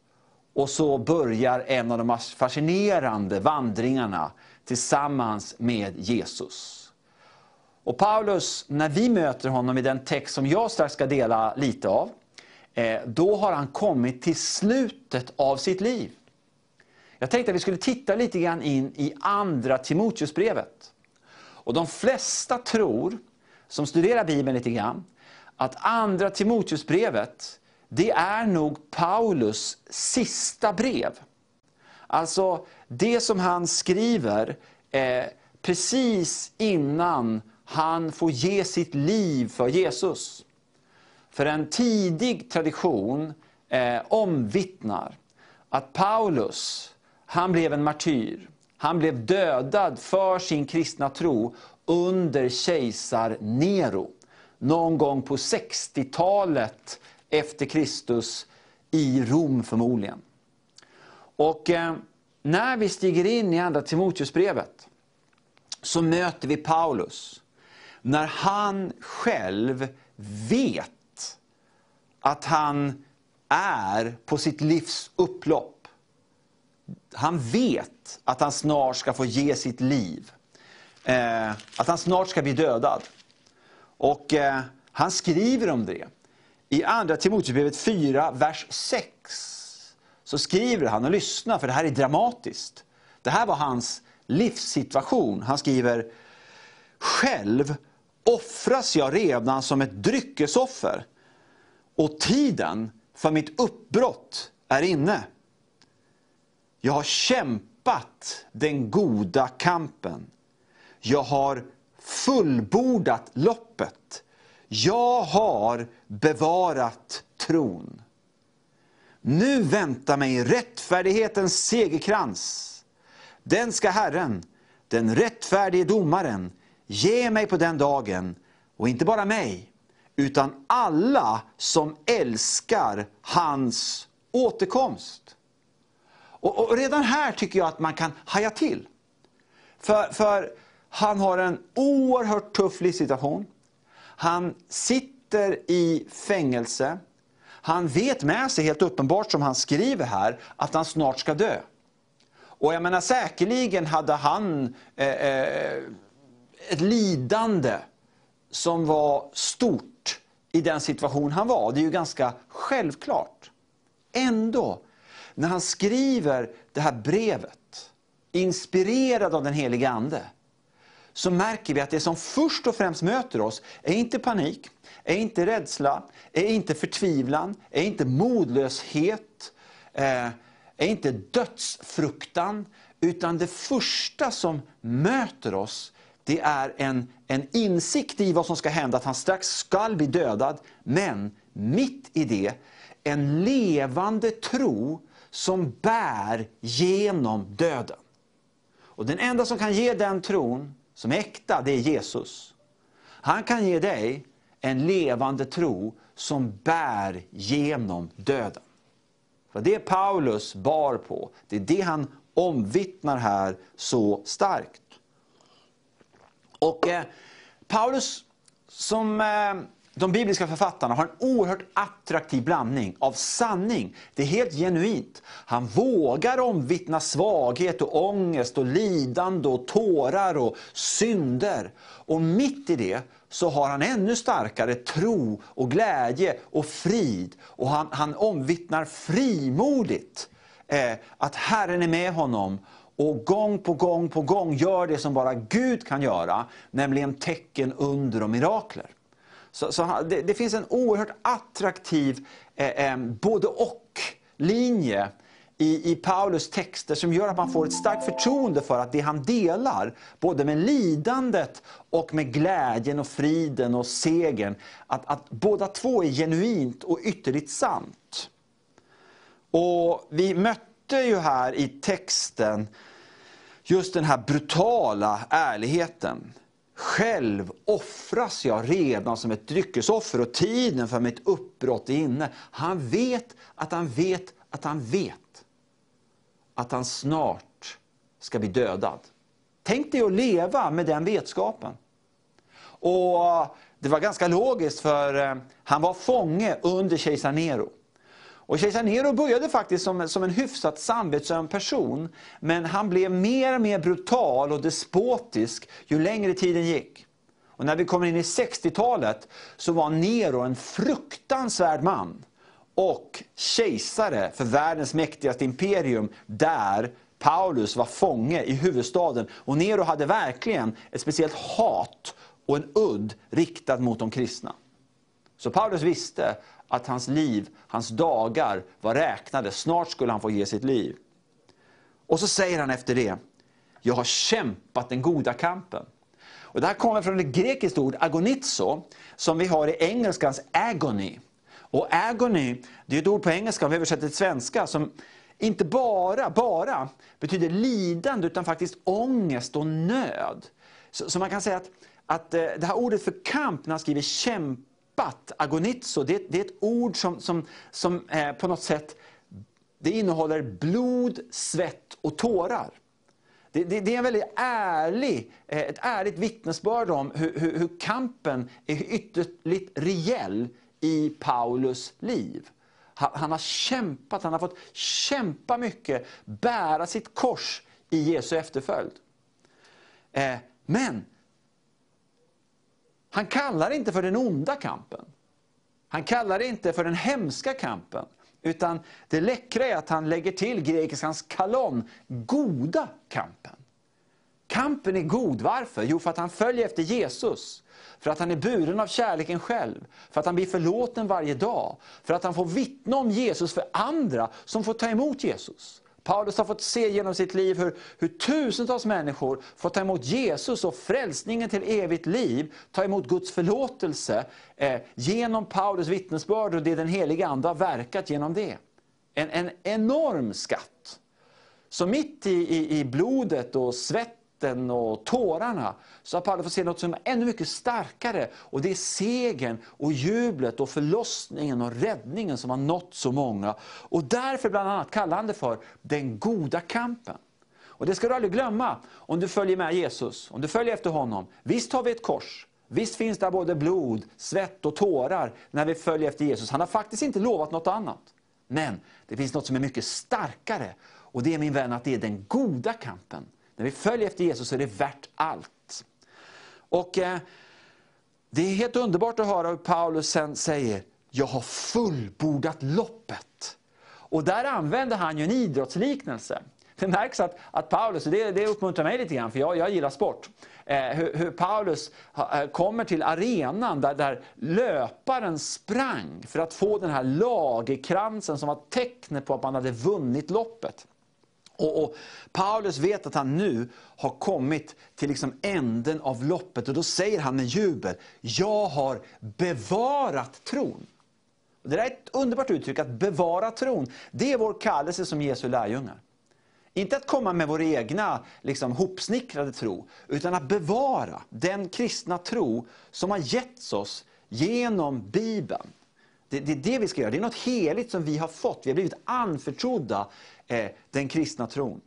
Och så börjar en av de mest fascinerande vandringarna tillsammans med Jesus. Och Paulus, när vi möter honom i den text som jag strax ska dela lite av, eh, då har han kommit till slutet av sitt liv. Jag tänkte att vi skulle titta lite grann in i andra Timoteusbrevet. Och de flesta tror, som studerar Bibeln lite grann, att andra Timoteusbrevet, det är nog Paulus sista brev. Alltså det som han skriver eh, precis innan han får ge sitt liv för Jesus. För en tidig tradition eh, omvittnar att Paulus, han blev en martyr. Han blev dödad för sin kristna tro under kejsar Nero. Någon gång på 60-talet efter Kristus i Rom förmodligen. Och eh, när vi stiger in i Andra Timoteusbrevet så möter vi Paulus när han själv vet att han är på sitt livs upplopp. Han vet att han snart ska få ge sitt liv. Eh, att han snart ska bli dödad. Och eh, han skriver om det. I Andra Timoteusbrevet 4, vers 6 så skriver han, och lyssna för det här är dramatiskt. Det här var hans livssituation. Han skriver, själv offras jag redan som ett dryckesoffer och tiden för mitt uppbrott är inne. Jag har kämpat den goda kampen. Jag har fullbordat loppet. Jag har bevarat tron. Nu väntar mig rättfärdighetens segerkrans. Den ska Herren, den rättfärdige domaren, ge mig på den dagen, och inte bara mig, utan alla som älskar hans återkomst. Och, och redan här tycker jag att man kan haja till. För, för han har en oerhört tuff livssituation. Han sitter i fängelse. Han vet med sig helt uppenbart, som han skriver här, att han snart ska dö. Och jag menar säkerligen hade han eh, eh, ett lidande som var stort i den situation han var. Det är ju ganska självklart. Ändå, när han skriver det här brevet, inspirerad av den helige Ande, så märker vi att det som först och främst möter oss är inte panik, är inte rädsla, är inte förtvivlan, är inte modlöshet, eh, är inte dödsfruktan, utan det första som möter oss det är en, en insikt i vad som ska hända, att han strax skall bli dödad. Men mitt i det, en levande tro som bär genom döden. Och den enda som kan ge den tron, som är äkta, det är Jesus. Han kan ge dig en levande tro som bär genom döden. För det Paulus bar på, det är det han omvittnar här så starkt. Och eh, Paulus, som eh, de bibliska författarna har en oerhört attraktiv blandning av sanning. Det är helt genuint. Han vågar omvittna svaghet och ångest och lidande och tårar och synder. Och mitt i det så har han ännu starkare tro och glädje och frid. Och han, han omvittnar frimodigt eh, att Herren är med honom och gång på gång på gång gör det som bara Gud kan göra, nämligen tecken, under och mirakler. Så, så det, det, finns en oerhört attraktiv eh, eh, både och-linje i, i Paulus texter som gör att man får ett starkt förtroende för att det han delar, både med lidandet och med glädjen och friden och segern, att, att båda två är genuint och ytterligt sant. Och vi mötte ju här i texten just den här brutala ärligheten. Själv offras jag redan som ett dryckesoffer och tiden för mitt uppbrott är inne. Han vet att han vet att han vet att han snart ska bli dödad. Tänk dig att leva med den vetskapen. Och Det var ganska logiskt för eh, han var fånge under kejsar Nero. Och kejsar Nero började faktiskt som, som en hyfsat samvetsöm person, men han blev mer och mer brutal och despotisk ju längre tiden gick. Och när vi kommer in i 60-talet så var Nero en fruktansvärd man och kejsare för världens mäktigaste imperium där Paulus var fånge i huvudstaden. Och Nero hade verkligen ett speciellt hat och en udd riktad mot de kristna. Så Paulus visste att hans liv, hans dagar var räknade. Snart skulle han få ge sitt liv. Och så säger han efter det, jag har kämpat den goda kampen. Och det här kommer från ett grekiskt ord, agonizo, som vi har i engelskans agony. Och agony, det är ett ord på engelska, vi översätter till svenska, som inte bara, bara betyder lidande, utan faktiskt ångest och nöd. Så, så man kan säga att, att eh, det här ordet för kamp, när han skriver kämpa, kämpat, agonizo, det, det är ett ord som, som, som eh, på något sätt det innehåller blod, svett och tårar. Det, det, det är en väldigt ärlig, eh, ett ärligt vittnesbörd om hur, hur, hur kampen är ytterligt reell i Paulus liv. Han, han har kämpat, han har fått kämpa mycket, bära sitt kors i Jesu efterföljd. Eh, men han kallar det inte för den onda kampen. Han kallar det inte för den hemska kampen. Utan det läckra är att han lägger till grekiskans kalon, goda kampen. Kampen är god, varför? Jo, för att han följer efter Jesus. För att han är buren av kärleken själv. För att han blir förlåten varje dag. För att han får vittna om Jesus för andra som får ta emot Jesus. Paulus har fått se genom sitt liv hur, hur tusentals människor får ta emot Jesus och frälsningen till evigt liv, ta emot Guds förlåtelse eh, genom Paulus vittnesbörd och det den heliga Ande har verkat genom det. En, en enorm skatt. Så mitt i, i, i blodet och svett svetten och tårarna så har Paulus fått se något som är ännu mycket starkare. Och det är segern och jublet och förlossningen och räddningen som har nått så många. Och därför bland annat kallar han det för den goda kampen. Och det ska du aldrig glömma om du följer med Jesus, om du följer efter honom. Visst har vi ett kors, visst finns det både blod, svett och tårar när vi följer efter Jesus. Han har faktiskt inte lovat något annat. Men det finns något som är mycket starkare. Och det är min vän att det är den goda kampen. När vi följer efter Jesus så är det värt allt. Och eh, Det är helt underbart att höra hur Paulus sen säger, jag har fullbordat loppet. Och där använder han ju en idrottsliknelse. Det märks att, att Paulus, och det, det uppmuntrar mig lite grann för jag, jag gillar sport, eh, hur, hur, Paulus ha, eh, kommer till arenan där, där löparen sprang för att få den här lagerkransen som var tecknet på att man hade vunnit loppet. Och, och, Paulus vet att han nu har kommit till liksom änden av loppet och då säger han med jubel, jag har bevarat tron. Och det där är ett underbart uttryck, att bevara tron. Det är vår kallelse som Jesu lärjungar. Inte att komma med vår egna liksom, hopsnickrade tro, utan att bevara den kristna tro som har getts oss genom Bibeln. Det, det, är det vi ska göra. Det är något heligt som vi har fått. Vi har blivit anförtrodda eh, den kristna tron.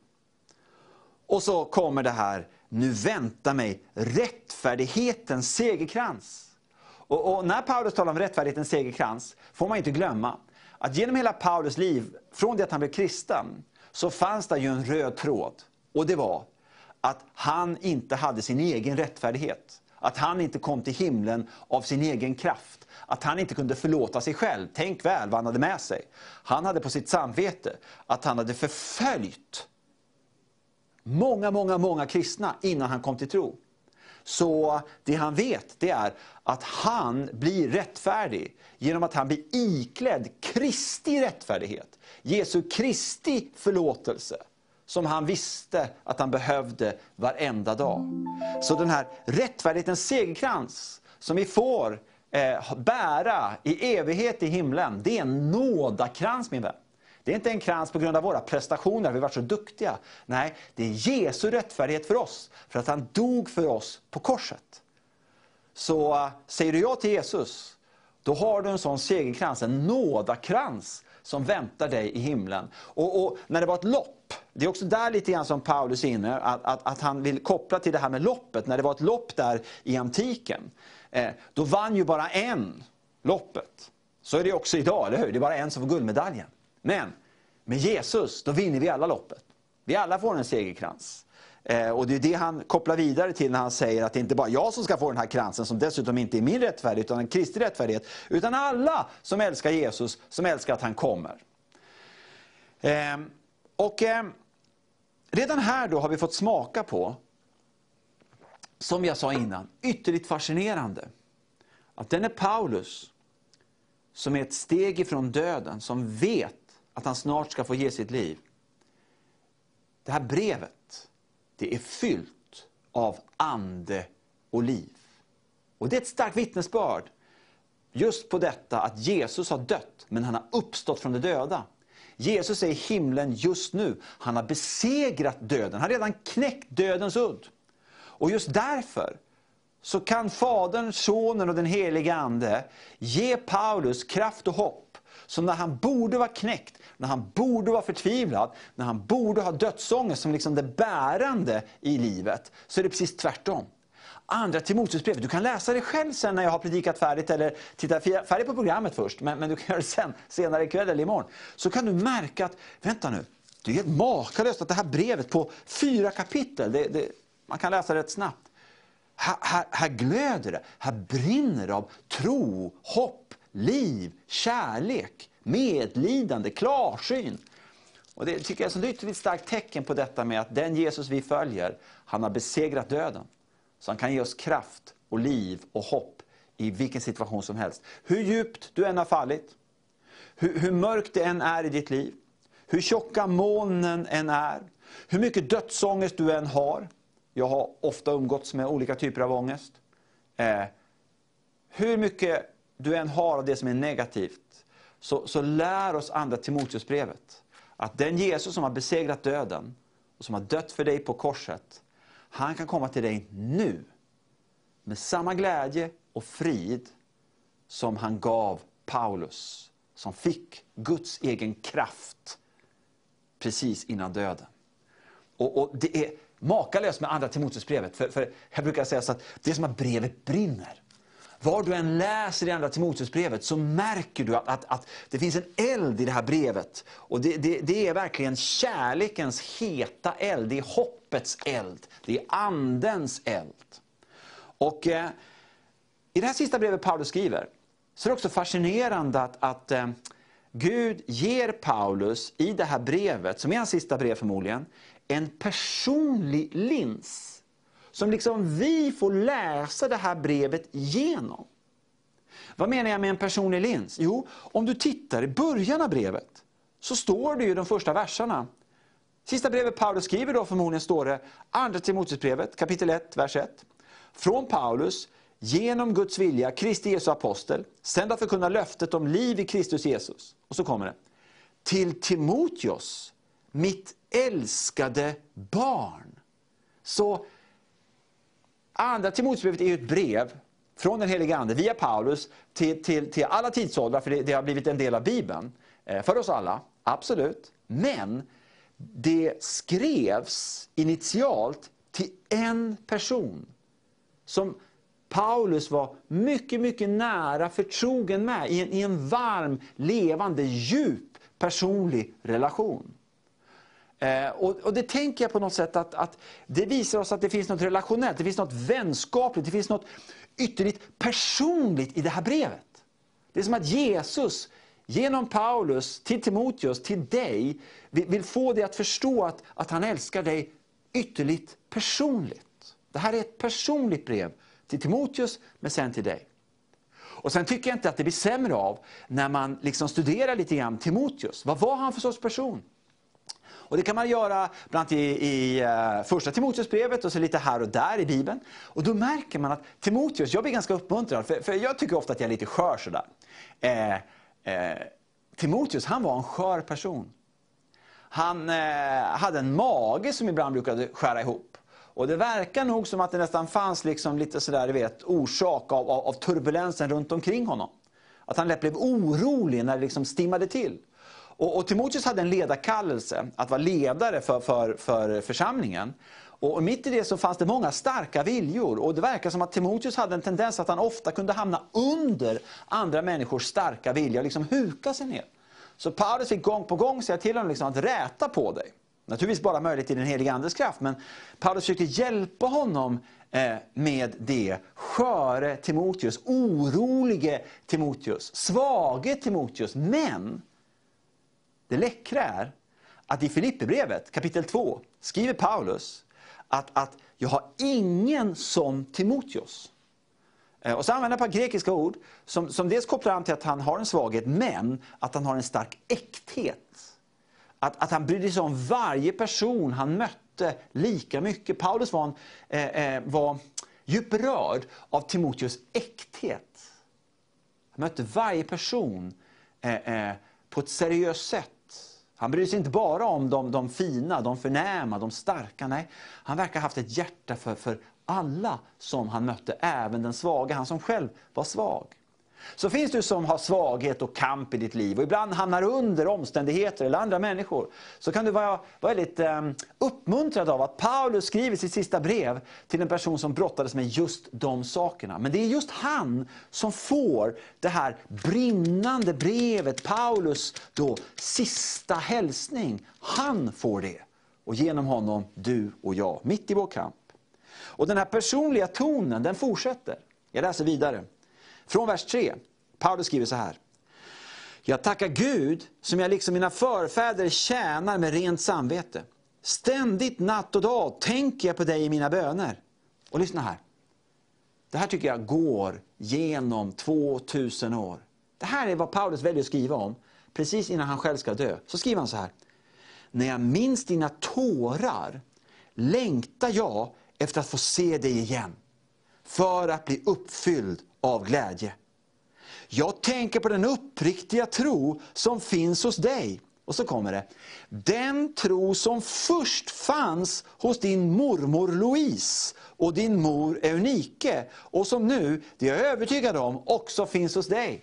Och så kommer det här, nu väntar mig rättfärdighetens segerkrans. Och, och, när Paulus talar om rättfärdighetens segerkrans får man inte glömma att genom hela Paulus liv, från det att han blev kristen, så fanns det ju en röd tråd. Och det var att han inte hade sin egen rättfärdighet. Att han inte kom till himlen av sin egen kraft. Att han inte kunde förlåta sig själv. Tänk väl vad han hade med sig. Han hade på sitt samvete att han hade förföljt många, många, många kristna innan han kom till tro. Så det han vet det är att han blir rättfärdig genom att han blir iklädd Kristi rättfärdighet. Jesu Kristi förlåtelse som han visste att han behövde varenda dag. Så den här rättfärdighetens segerkrans som vi får eh, bära i evighet i himlen, det är en nådakrans min vän. Det är inte en krans på grund av våra prestationer, vi har varit så duktiga. Nej, det är Jesu rättfärdighet för oss, för att han dog för oss på korset. Så eh, säger du ja till Jesus, då har du en sån segerkrans, en nådakrans som väntar dig i himlen. Och, och, när det var ett lopp, det är också där lite grann som Paulus är inne, att, att, att, han vill koppla till det här med loppet. När det var ett lopp där i antiken, Eh, då vann ju bara en loppet. Så är det också idag, eller hur? Det är bara en som får guldmedaljen. Men med Jesus, då vinner vi alla loppet. Vi alla får en segerkrans. Eh, och det är det han kopplar vidare till när han säger att det inte bara är jag som ska få den här kransen, som dessutom inte är min rättfärdighet, utan en Kristi rättfärdighet. Utan alla som älskar Jesus, som älskar att han kommer. Eh, och redan här då har vi fått smaka på, som jag sa innan, ytterligt fascinerande. Att den är Paulus, som är ett steg ifrån döden, som vet att han snart ska få ge sitt liv. Det här brevet, det är fyllt av ande och liv. Och det är ett starkt vittnesbörd just på detta att Jesus har dött, men han har uppstått från de döda. Jesus är i himlen just nu. Han har besegrat döden. Han har redan knäckt dödens udd. Och just därför så kan Fadern, Sonen och den helige Ande ge Paulus kraft och hopp. Så när han borde vara knäckt, när han borde vara förtvivlad, när han borde ha dödsångest som liksom det bärande i livet, så är det precis tvärtom. Andra Timoteusbrevet, du kan läsa det själv sen när jag har predikat färdigt, eller titta färdigt på programmet först, men, men du kan göra det sen, senare ikväll eller imorgon. Så kan du märka att, vänta nu, det är helt makalöst att det här brevet på fyra kapitel, det, det, man kan läsa rätt snabbt. Här, här, här glöder det, här brinner det av tro, hopp, liv, kärlek, medlidande, klarsyn. Och det tycker jag är ett ytterligt starkt tecken på detta med att den Jesus vi följer, han har besegrat döden. Så han kan ge oss kraft och liv och hopp i vilken situation som helst. Hur djupt du än har fallit, hur, hur mörkt det än är i ditt liv, hur tjocka molnen än är, hur mycket dödsångest du än har. Jag har ofta umgåtts med olika typer av ångest. Eh, hur mycket du än har av det som är negativt, så, så lär oss andra Timoteusbrevet att den Jesus som har besegrat döden och som har dött för dig på korset, han kan komma till dig nu med samma glädje och frid som han gav Paulus, som fick Guds egen kraft precis innan döden. Och, och Det är makalöst med andra Timoteusbrevet, för, för jag brukar säga så att det är som att brevet brinner. Var du än läser i Andra Timoteusbrevet så märker du att, att, att, det finns en eld i det här brevet. Och det, det, det, är verkligen kärlekens heta eld, det är hoppets eld, det är andens eld. Och eh, i det här sista brevet Paulus skriver så är det också fascinerande att, att eh, Gud ger Paulus i det här brevet, som är hans sista brev förmodligen, en personlig lins som liksom vi får läsa det här brevet genom. Vad menar jag med en personlig lins? Jo, om du tittar i början av brevet så står det ju de första verserna. Sista brevet Paulus skriver då förmodligen står det, Andra Timoteusbrevet kapitel 1, vers 1. Från Paulus, genom Guds vilja, Kristi Jesu apostel, sänd att förkunna löftet om liv i Kristus Jesus. Och så kommer det. Till Timoteus, mitt älskade barn. Så Andra Timoteusbrevet är ett brev från den helige Ande via Paulus till, till, till alla tidsåldrar, för det, det, har blivit en del av Bibeln. Eh, för oss alla, absolut. Men det skrevs initialt till en person som Paulus var mycket, mycket nära förtrogen med i en, i en varm, levande, djup personlig relation. Eh, och, och, det tänker jag på något sätt att, att det visar oss att det finns något relationellt, det finns något vänskapligt, det finns något ytterligt personligt i det här brevet. Det är som att Jesus genom Paulus till Timoteus, till dig, vill få dig att förstå att, att han älskar dig ytterligt personligt. Det här är ett personligt brev till Timoteus, men sen till dig. Och Sen tycker jag inte att det blir sämre av när man liksom studerar lite grann Timoteus. Vad var han för sorts person? Och Det kan man göra bland i, i eh, första Timoteusbrevet och så lite här och där i Bibeln. Och Då märker man att Timoteus, jag blir ganska uppmuntrad, för, för jag tycker ofta att jag är lite skör sådär. Eh, eh, Timoteus, han var en skör person. Han eh, hade en mage som ibland brukade skära ihop. Och det verkar nog som att det nästan fanns liksom lite sådär, vet, orsak av, av, av, turbulensen runt omkring honom. Att han lätt blev orolig när det liksom stimmade till. Och, och Timoteus hade en ledarkallelse, att vara ledare för, för, för församlingen. Och mitt i det så fanns det många starka viljor. Och det verkar som att Timoteus hade en tendens att han ofta kunde hamna under andra människors starka vilja och liksom huka sig ner. Så Paulus fick gång på gång säga till honom liksom att räta på dig. Naturligtvis bara möjligt i den helige Andes kraft, men Paulus försökte hjälpa honom eh, med det. Sköre Timoteus, orolige Timoteus, svage Timoteus. Men det läckra är att i Filipperbrevet kapitel 2 skriver Paulus att, att jag har ingen som Timoteus. Eh, och så använder han ett par grekiska ord som, som dels kopplar an till att han har en svaghet, men att han har en stark äkthet. Att, att han brydde sig om varje person han mötte lika mycket. Paulus var, en, eh, eh, var djupt berörd av Timoteus äkthet. Han mötte varje person eh, eh, på ett seriöst sätt. Han bryr sig inte bara om de, de fina, de förnäma, de starka. Nej, han verkar ha haft ett hjärta för, för alla som han mötte, även den svaga, han som själv var svag. Så finns du som har svaghet och kamp i ditt liv och ibland hamnar under omständigheter eller andra människor. Så kan du vara väldigt ehm, uppmuntrad av att Paulus skriver sitt sista brev till en person som brottades med just de sakerna. Men det är just han som får det här brinnande brevet, Paulus då sista hälsning. Han får det. Och genom honom du och jag, mitt i vår kamp. Och den här personliga tonen, den fortsätter. Jag läser vidare. Från vers 3. Paulus skriver så här. Jag tackar Gud som jag liksom mina förfäder tjänar med rent samvete. Ständigt natt och dag tänker jag på dig i mina böner. Och lyssna här. Det här tycker jag går genom 2000 år. Det här är vad Paulus väljer att skriva om precis innan han själv ska dö. Så skriver han så här. När jag minns dina tårar längtar jag efter att få se dig igen. För att bli uppfylld av glädje. Jag tänker på den uppriktiga tro som finns hos dig. Och så kommer det. Den tro som först fanns hos din mormor Louise och din mor Eunike och som nu, det är jag övertygad om, också finns hos dig.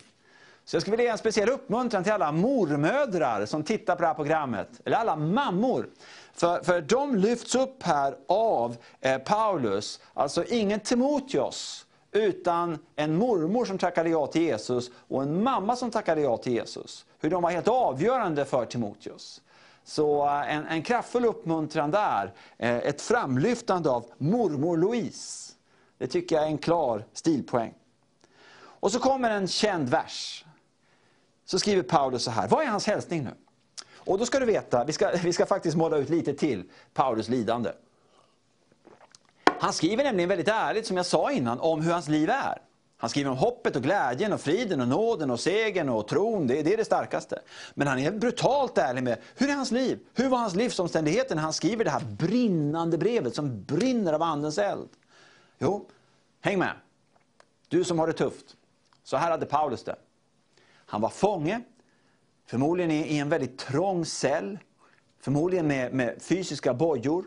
Så jag skulle vilja ge en speciell uppmuntran till alla mormödrar som tittar på det här programmet, eller alla mammor. För, för de lyfts upp här av eh, Paulus, alltså ingen Timoteos, utan en mormor som tackade ja till Jesus och en mamma som tackade ja till Jesus. Hur de var helt avgörande för Timoteus. Så eh, en, en kraftfull uppmuntran där, eh, ett framlyftande av mormor Louise. Det tycker jag är en klar stilpoäng. Och så kommer en känd vers. Så skriver Paulus så här, vad är hans hälsning nu? Och då ska du veta, vi ska, vi ska faktiskt måla ut lite till Paulus lidande. Han skriver nämligen väldigt ärligt, som jag sa innan, om hur hans liv är. Han skriver om hoppet och glädjen och friden och nåden och segern och tron. Det, det är det starkaste. Men han är brutalt ärlig med hur är hans liv? Hur var hans livsomständigheter när han skriver det här brinnande brevet som brinner av andens eld? Jo, häng med. Du som har det tufft. Så här hade Paulus det. Han var fånge, förmodligen i en väldigt trång cell. Förmodligen med, med fysiska bojor.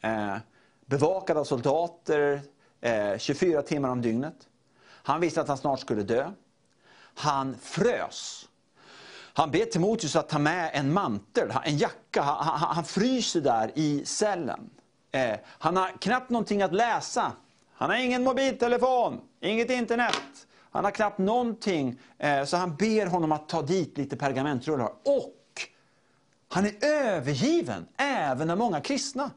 Eh, bevakad av soldater eh, 24 timmar om dygnet. Han visste att han snart skulle dö. Han frös. Han ber Timoteus att ta med en mantel, en jacka. Han, han, han fryser där i cellen. Eh, han har knappt någonting att läsa. Han har ingen mobiltelefon. inget internet. Han har knappt någonting, eh, så han ber honom att ta dit lite pergamentrullar. Och han är övergiven, även av många kristna.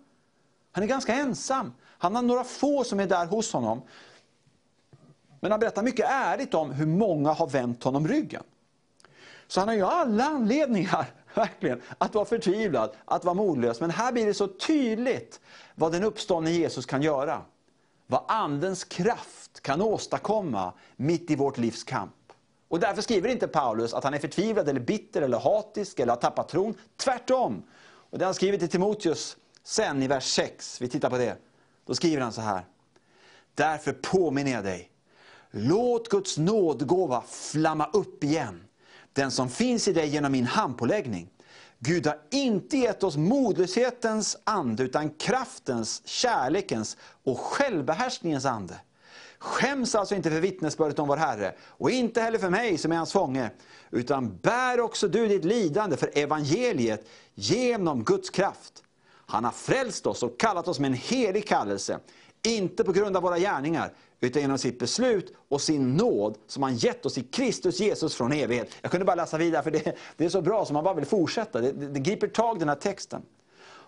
Han är ganska ensam. Han har några få som är där hos honom. Men han berättar mycket ärligt om hur många har vänt honom ryggen. Så han har ju alla anledningar, verkligen, att vara förtvivlad, att vara modlös. Men här blir det så tydligt vad den uppståndne Jesus kan göra. Vad Andens kraft kan åstadkomma mitt i vårt livs kamp. Och därför skriver inte Paulus att han är förtvivlad, eller bitter, eller hatisk, eller har tappat tron. Tvärtom! Och det han skriver till Timoteus sen i vers 6, vi tittar på det. Då skriver han så här. Därför påminner jag dig, låt Guds nådgåva flamma upp igen. Den som finns i dig genom min handpåläggning. Gud har inte gett oss modlöshetens ande, utan kraftens, kärlekens och självbehärskningens ande. Skäms alltså inte för vittnesbördet om vår Herre, och inte heller för mig som är hans fånge, utan bär också du ditt lidande för evangeliet genom Guds kraft. Han har frälst oss och kallat oss med en helig kallelse, inte på grund av våra gärningar, utan genom sitt beslut och sin nåd som han gett oss i Kristus Jesus från evighet. Jag kunde bara läsa vidare för det, det är så bra så man bara vill fortsätta. Det, det, det griper tag den här texten.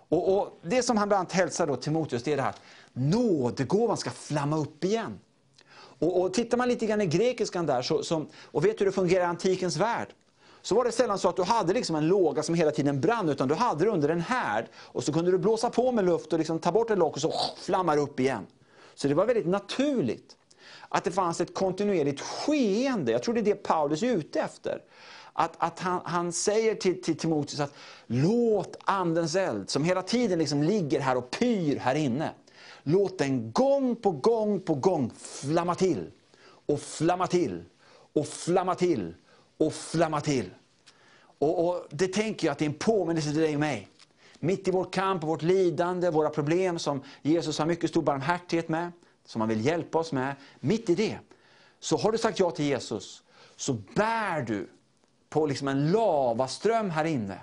Och, och Det som han bland annat hälsar då Timoteus, det är det här att nådegåvan ska flamma upp igen. Och, och Tittar man lite grann i grekiskan där så, som, och vet hur det fungerar i antikens värld, så var det sällan så att du hade liksom en låga som hela tiden brann, utan du hade det under en härd. Och så kunde du blåsa på med luft och liksom ta bort ett lock och så flammar upp igen. Så det var väldigt naturligt att det fanns ett kontinuerligt skeende. Jag tror det är det Paulus är ute efter. Att, att han, han säger till, till Timoteus att låt andens eld, som hela tiden liksom ligger här och pyr här inne, låt den gång på gång på gång flamma till. Och flamma till. Och flamma till. Och flamma till. Och, och Det tänker jag att det är en påminnelse till dig och mig. Mitt i vår kamp, vårt lidande, våra problem som Jesus har mycket stor barmhärtighet med, som han vill hjälpa oss med. Mitt i det, så har du sagt ja till Jesus, så bär du på liksom en lavaström här inne.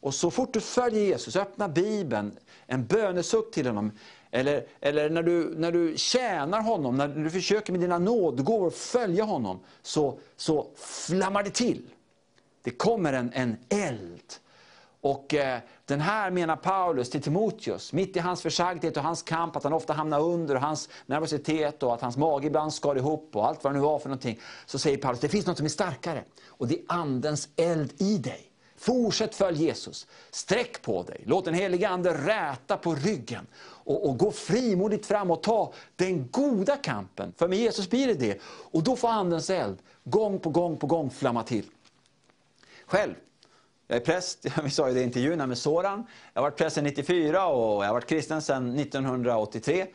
Och så fort du följer Jesus, öppna Bibeln, en bönesuck till honom, eller, eller när, du, när du tjänar honom, när du försöker med dina nådgåvor följa honom, så, så flammar det till. Det kommer en, en eld och eh, den här menar Paulus till Timoteus, mitt i hans försagdhet och hans kamp, att han ofta hamnar under, och hans nervositet och att hans mage ibland skar ihop och allt vad det nu var för någonting. Så säger Paulus, det finns något som är starkare och det är Andens eld i dig. Fortsätt följ Jesus, sträck på dig, låt den helige Ande räta på ryggen och, och gå frimodigt fram och ta den goda kampen. För med Jesus blir det det. Och då får Andens eld gång på gång på gång flamma till. Själv jag är präst, vi sa ju det i intervjun med Soran. Jag har varit präst sedan 94 och jag har varit kristen sedan 1983.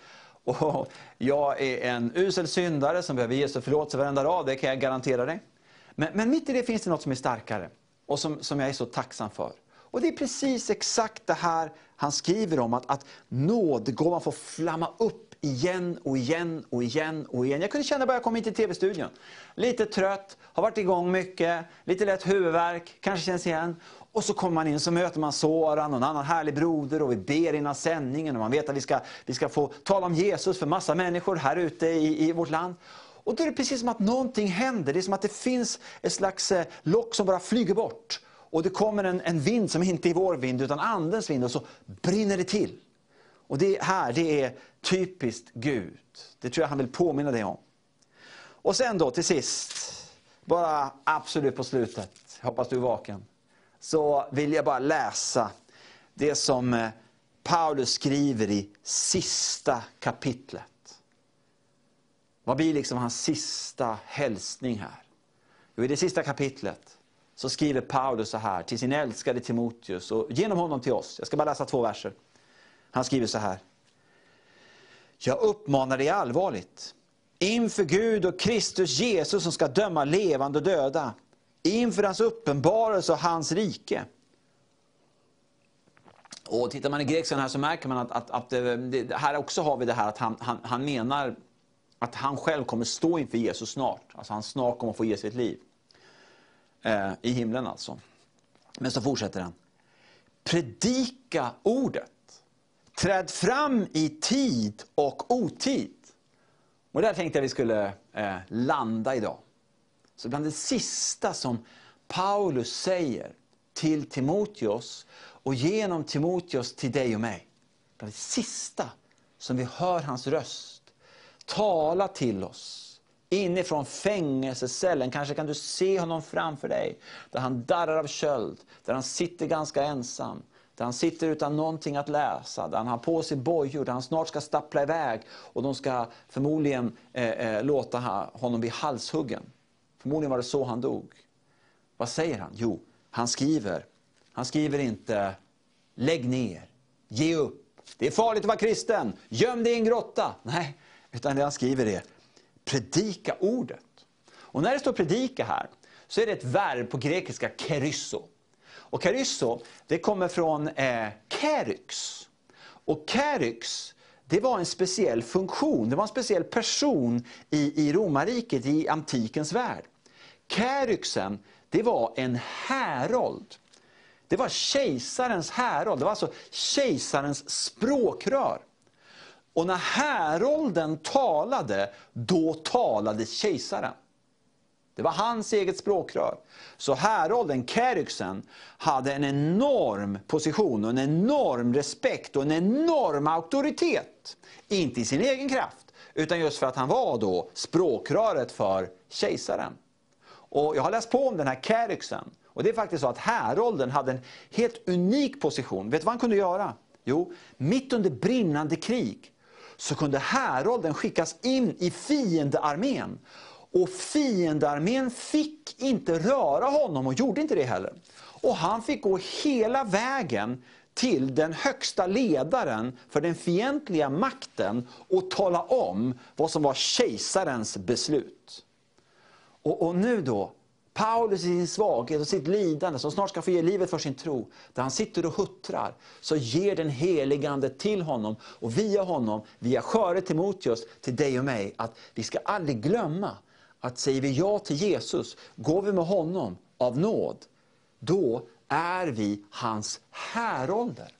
Och jag är en usel syndare som behöver Jesu förlåtelse varenda dag, det kan jag garantera dig. Men, men mitt i det finns det något som är starkare och som, som jag är så tacksam för. Och det är precis exakt det här han skriver om, att, att nådgåvan får flamma upp igen och igen och igen och igen. Jag kunde känna bara jag kom in till TV-studion. Lite trött, har varit igång mycket, lite lätt huvudvärk, kanske känns igen. Och så kommer man in så möter man Soran och en annan härlig broder och vi ber innan sändningen och man vet att vi ska, vi ska få tala om Jesus för massa människor här ute i, i vårt land. Och då är det precis som att någonting händer. Det är som att det finns ett slags eh, lock som bara flyger bort. Och det kommer en, en vind som inte är vår vind utan andens vind och så brinner det till. Och det här, det är typiskt Gud. Det tror jag han vill påminna dig om. Och sen då till sist, bara absolut på slutet, hoppas du är vaken, så vill jag bara läsa det som eh, Paulus skriver i sista kapitlet. Vad blir liksom hans sista hälsning här? Jo, i det sista kapitlet så skriver Paulus så här till sin älskade Timoteus och genom honom till oss. Jag ska bara läsa två verser. Han skriver så här. Jag uppmanar dig allvarligt, inför Gud och Kristus Jesus som ska döma levande och döda, inför hans uppenbarelse och hans rike. Och tittar man i grekskan här så märker man att, att, att eh, det, här också har vi det här att han, han, han menar att han själv kommer stå inför Jesus snart. Alltså han snart kommer få ge sitt liv. Eh, I himlen alltså. Men så fortsätter han. Predika ordet. Träd fram i tid och otid. Och där tänkte jag vi skulle eh, landa idag. Så bland det sista som Paulus säger till Timoteus och genom Timoteus till dig och mig. Bland det sista som vi hör hans röst tala till oss inifrån fängelsecellen. Kanske kan du se honom framför dig, där han darrar av köld, där han sitter ganska ensam. Där han sitter utan någonting att läsa, där han har på sig bojor, där han snart ska stappla iväg och de ska förmodligen eh, eh, låta honom bli halshuggen. Förmodligen var det så han dog. Vad säger han? Jo, han skriver. Han skriver inte lägg ner, ge upp, det är farligt att vara kristen, göm dig i en grotta. Nej, utan det han skriver är predika ordet. Och när det står predika här, så är det ett verb på grekiska kerysso. Och kerysso, det kommer från eh, keryx. Och keryx, det var en speciell funktion, det var en speciell person i, i romarriket, i antikens värld. Keryxen, det var en härold. Det var kejsarens härold, det var alltså kejsarens språkrör. Och när härolden talade, då talade kejsaren. Det var hans eget språkrör. Så härolden, Keryxen, hade en enorm position, och en enorm respekt och en enorm auktoritet. Inte i sin egen kraft, utan just för att han var då språkröret för kejsaren. Och jag har läst på om den här Keryxen. Och det är faktiskt så att härolden hade en helt unik position. Vet du vad han kunde göra? Jo, mitt under brinnande krig så kunde härolden skickas in i fiendearmén. Och fiendearmén fick inte röra honom och gjorde inte det heller. Och han fick gå hela vägen till den högsta ledaren för den fientliga makten och tala om vad som var kejsarens beslut. Och, och nu då, Paulus i sin svaghet och sitt lidande, som snart ska få ge livet för sin tro, där han sitter och huttrar, så ger den helige Ande till honom och via honom, via sköre Timoteus, till dig och mig, att vi ska aldrig glömma att säger vi ja till Jesus, går vi med honom av nåd, då är vi hans härålder.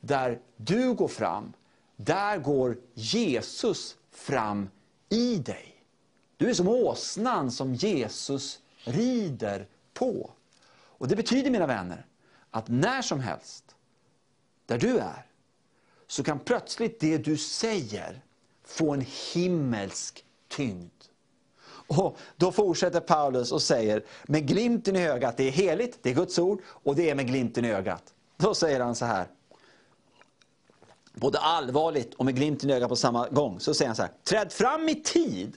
Där du går fram, där går Jesus fram i dig. Du är som åsnan som Jesus rider på. Och Det betyder, mina vänner, att när som helst, där du är, så kan plötsligt det du säger få en himmelsk tyngd. Och Då fortsätter Paulus och säger med glimten i ögat, det är heligt, det är Guds ord, och det är med glimten i ögat. Då säger han så här, både allvarligt och med glimten i ögat på samma gång. Så säger han så här, träd fram i tid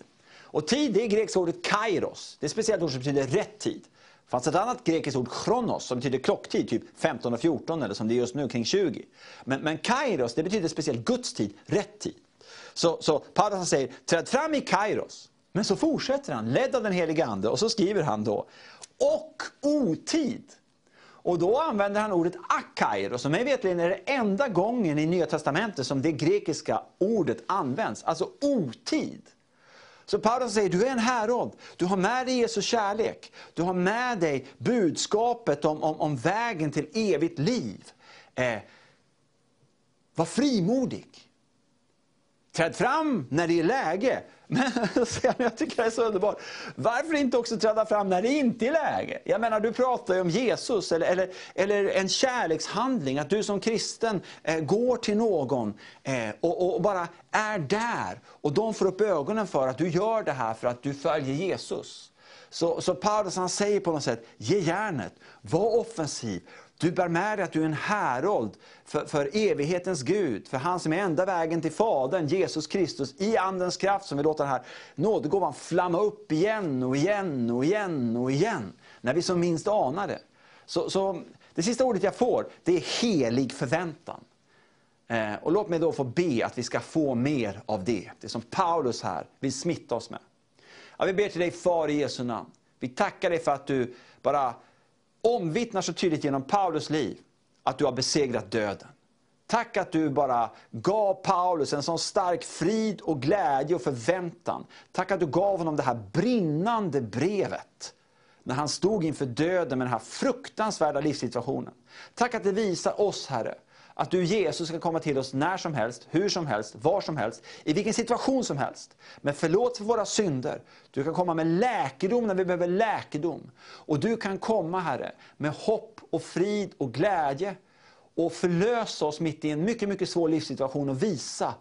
och tid det är grekiska ordet kairos. Det är ett speciellt ord som betyder rätt tid. Det fanns ett annat grekiskt ord, kronos, som betyder klocktid, typ 15 och 14 eller som det är just nu, kring 20. Men, men kairos, det betyder speciellt Guds tid, rätt tid. Så, så Paulus säger, träd fram i kairos. Men så fortsätter han, ledd av den helige Ande, och så skriver han då, och otid. Och då använder han ordet akairos, som mig veterligen är det enda gången i Nya Testamentet som det grekiska ordet används, alltså otid. Så Paulus säger, du är en härold. Du har med dig Jesu kärlek. Du har med dig budskapet om, om, om vägen till evigt liv. Eh, var frimodig. Träd fram när det är läge. Men jag tycker det är så underbart. Varför inte också träda fram när det inte är läge? Jag menar, du pratar ju om Jesus eller, eller, eller en kärlekshandling. Att du som kristen eh, går till någon eh, och, och, bara är där. Och de får upp ögonen för att du gör det här för att du följer Jesus. Så, så Paulus han säger på något sätt, ge järnet, var offensiv, du bär med dig att du är en härold för, för evighetens Gud, för han som är enda vägen till Fadern, Jesus Kristus, i Andens kraft som vi låter den här nådegåvan flamma upp igen och igen och igen och igen, när vi som minst anar det. Så, så det sista ordet jag får, det är helig förväntan. Eh, och låt mig då få be att vi ska få mer av det, det som Paulus här vill smitta oss med. Ja, vi ber till dig Far i Jesu namn. Vi tackar dig för att du bara omvittnar så tydligt genom Paulus liv att du har besegrat döden. Tack att du bara gav Paulus en sån stark frid och glädje och förväntan. Tack att du gav honom det här brinnande brevet när han stod inför döden med den här fruktansvärda livssituationen. Tack att det visar oss, Herre, att du Jesus ska komma till oss när som helst, hur som helst, var som helst, i vilken situation som helst. Men förlåt för våra synder. Du kan komma med läkedom när vi behöver läkedom. Och du kan komma Herre med hopp och frid och glädje och förlösa oss mitt i en mycket, mycket svår livssituation och visa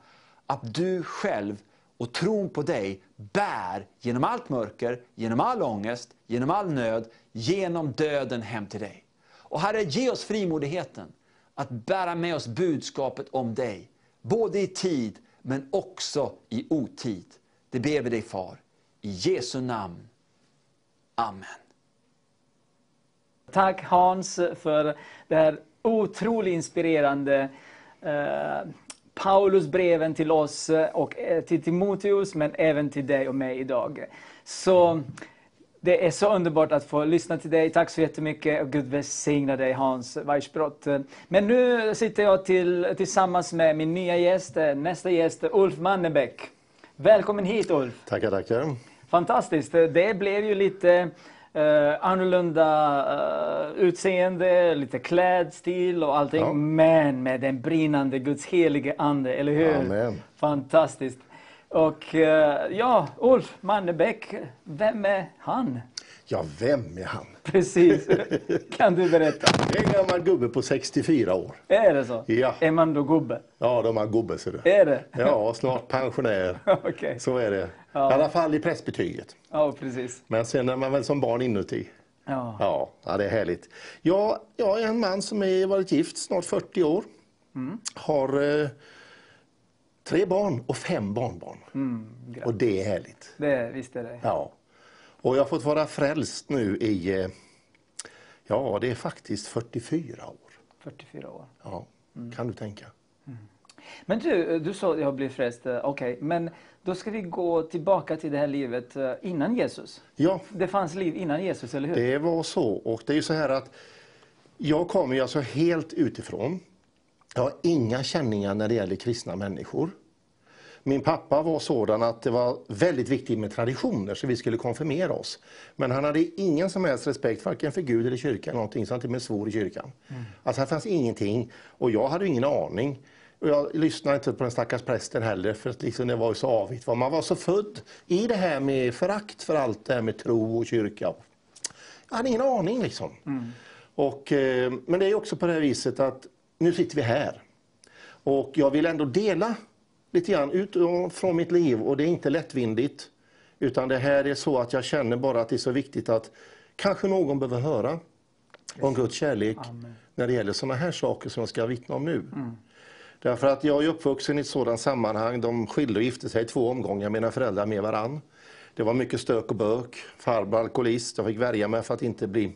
att du själv och tron på dig bär genom allt mörker, genom all ångest, genom all nöd, genom döden hem till dig. Och Herre, ge oss frimodigheten att bära med oss budskapet om dig. Både i tid, men också i otid. Det ber vi dig Far. I Jesu namn. Amen. Tack Hans för det här otroligt inspirerande eh, Paulusbreven till oss och eh, till Timoteus, men även till dig och mig idag. Så det är så underbart att få lyssna till dig. Tack så jättemycket och Gud välsigna dig Hans Weissbrott. Men nu sitter jag till, tillsammans med min nya gäst, nästa gäst, Ulf Mannebäck. Välkommen hit Ulf! Tackar, tackar. Fantastiskt! Det blev ju lite Uh, annorlunda uh, utseende, lite klädstil och allting. Ja. Men med den brinnande Guds helige Ande, eller hur? Amen. Fantastiskt. Och uh, ja, Ulf Mannebäck, vem är han? Ja, vem är han? Precis. Kan du berätta? En gammal gubbe på 64 år. Är det så? Ja. Är man då gubbe? Ja, då är gubbe ser du. Är det? Ja, snart pensionär. okay. Så är det. Ja. I alla fall i prästbetyget. Ja, precis. Men sen är man väl som barn inuti. Ja. Ja, ja det är härligt. Jag, jag är en man som har varit gift snart 40 år. Mm. Har eh, tre barn och fem barnbarn. Mm, och det är härligt. Det, visst är det. Ja. Och jag har fått vara frälst nu i, eh, ja det är faktiskt 44 år. 44 år. Ja, mm. kan du tänka. Mm. Men du, du sa att jag blev frälst, eh, okej, okay. men då ska vi gå tillbaka till det här livet eh, innan Jesus. Ja. Det fanns liv innan Jesus, eller hur? Det var så. Och det är ju så här att jag kommer ju alltså helt utifrån. Jag har inga känningar när det gäller kristna människor. Min pappa var sådan att det var väldigt viktigt med traditioner så vi skulle konfirmera oss. Men han hade ingen som helst respekt varken för Gud eller kyrkan, någonting så han till och med svor i kyrkan. Mm. Alltså här fanns ingenting och jag hade ingen aning. Och jag lyssnade inte på den stackars prästen heller för att liksom det var så avigt. Man var så född i det här med förakt för allt det här med tro och kyrka. Jag hade ingen aning liksom. Mm. Och, eh, men det är också på det viset att nu sitter vi här. Och jag vill ändå dela lite grann ut från mitt liv och det är inte lättvindigt. Utan det här är så att jag känner bara att det är så viktigt att kanske någon behöver höra om Guds kärlek Amen. när det gäller sådana här saker som jag ska vittna om nu. Mm. Därför att jag är uppvuxen i ett sådant sammanhang. De skilde och gifte sig i två omgångar, mina föräldrar med varann. Det var mycket stök och bök. Farbror alkoholist, jag fick värja mig för att inte bli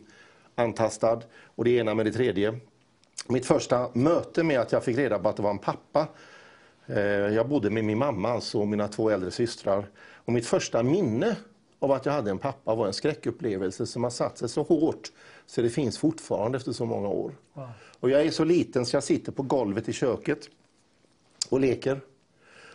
antastad. Och det ena med det tredje. Mitt första möte med att jag fick reda på att det var en pappa. Eh, jag bodde med min mamma alltså, och mina två äldre systrar. Och mitt första minne av att jag hade en pappa var en skräckupplevelse som har satt sig så hårt så det finns fortfarande efter så många år. Wow. Och jag är så liten så jag sitter på golvet i köket och leker.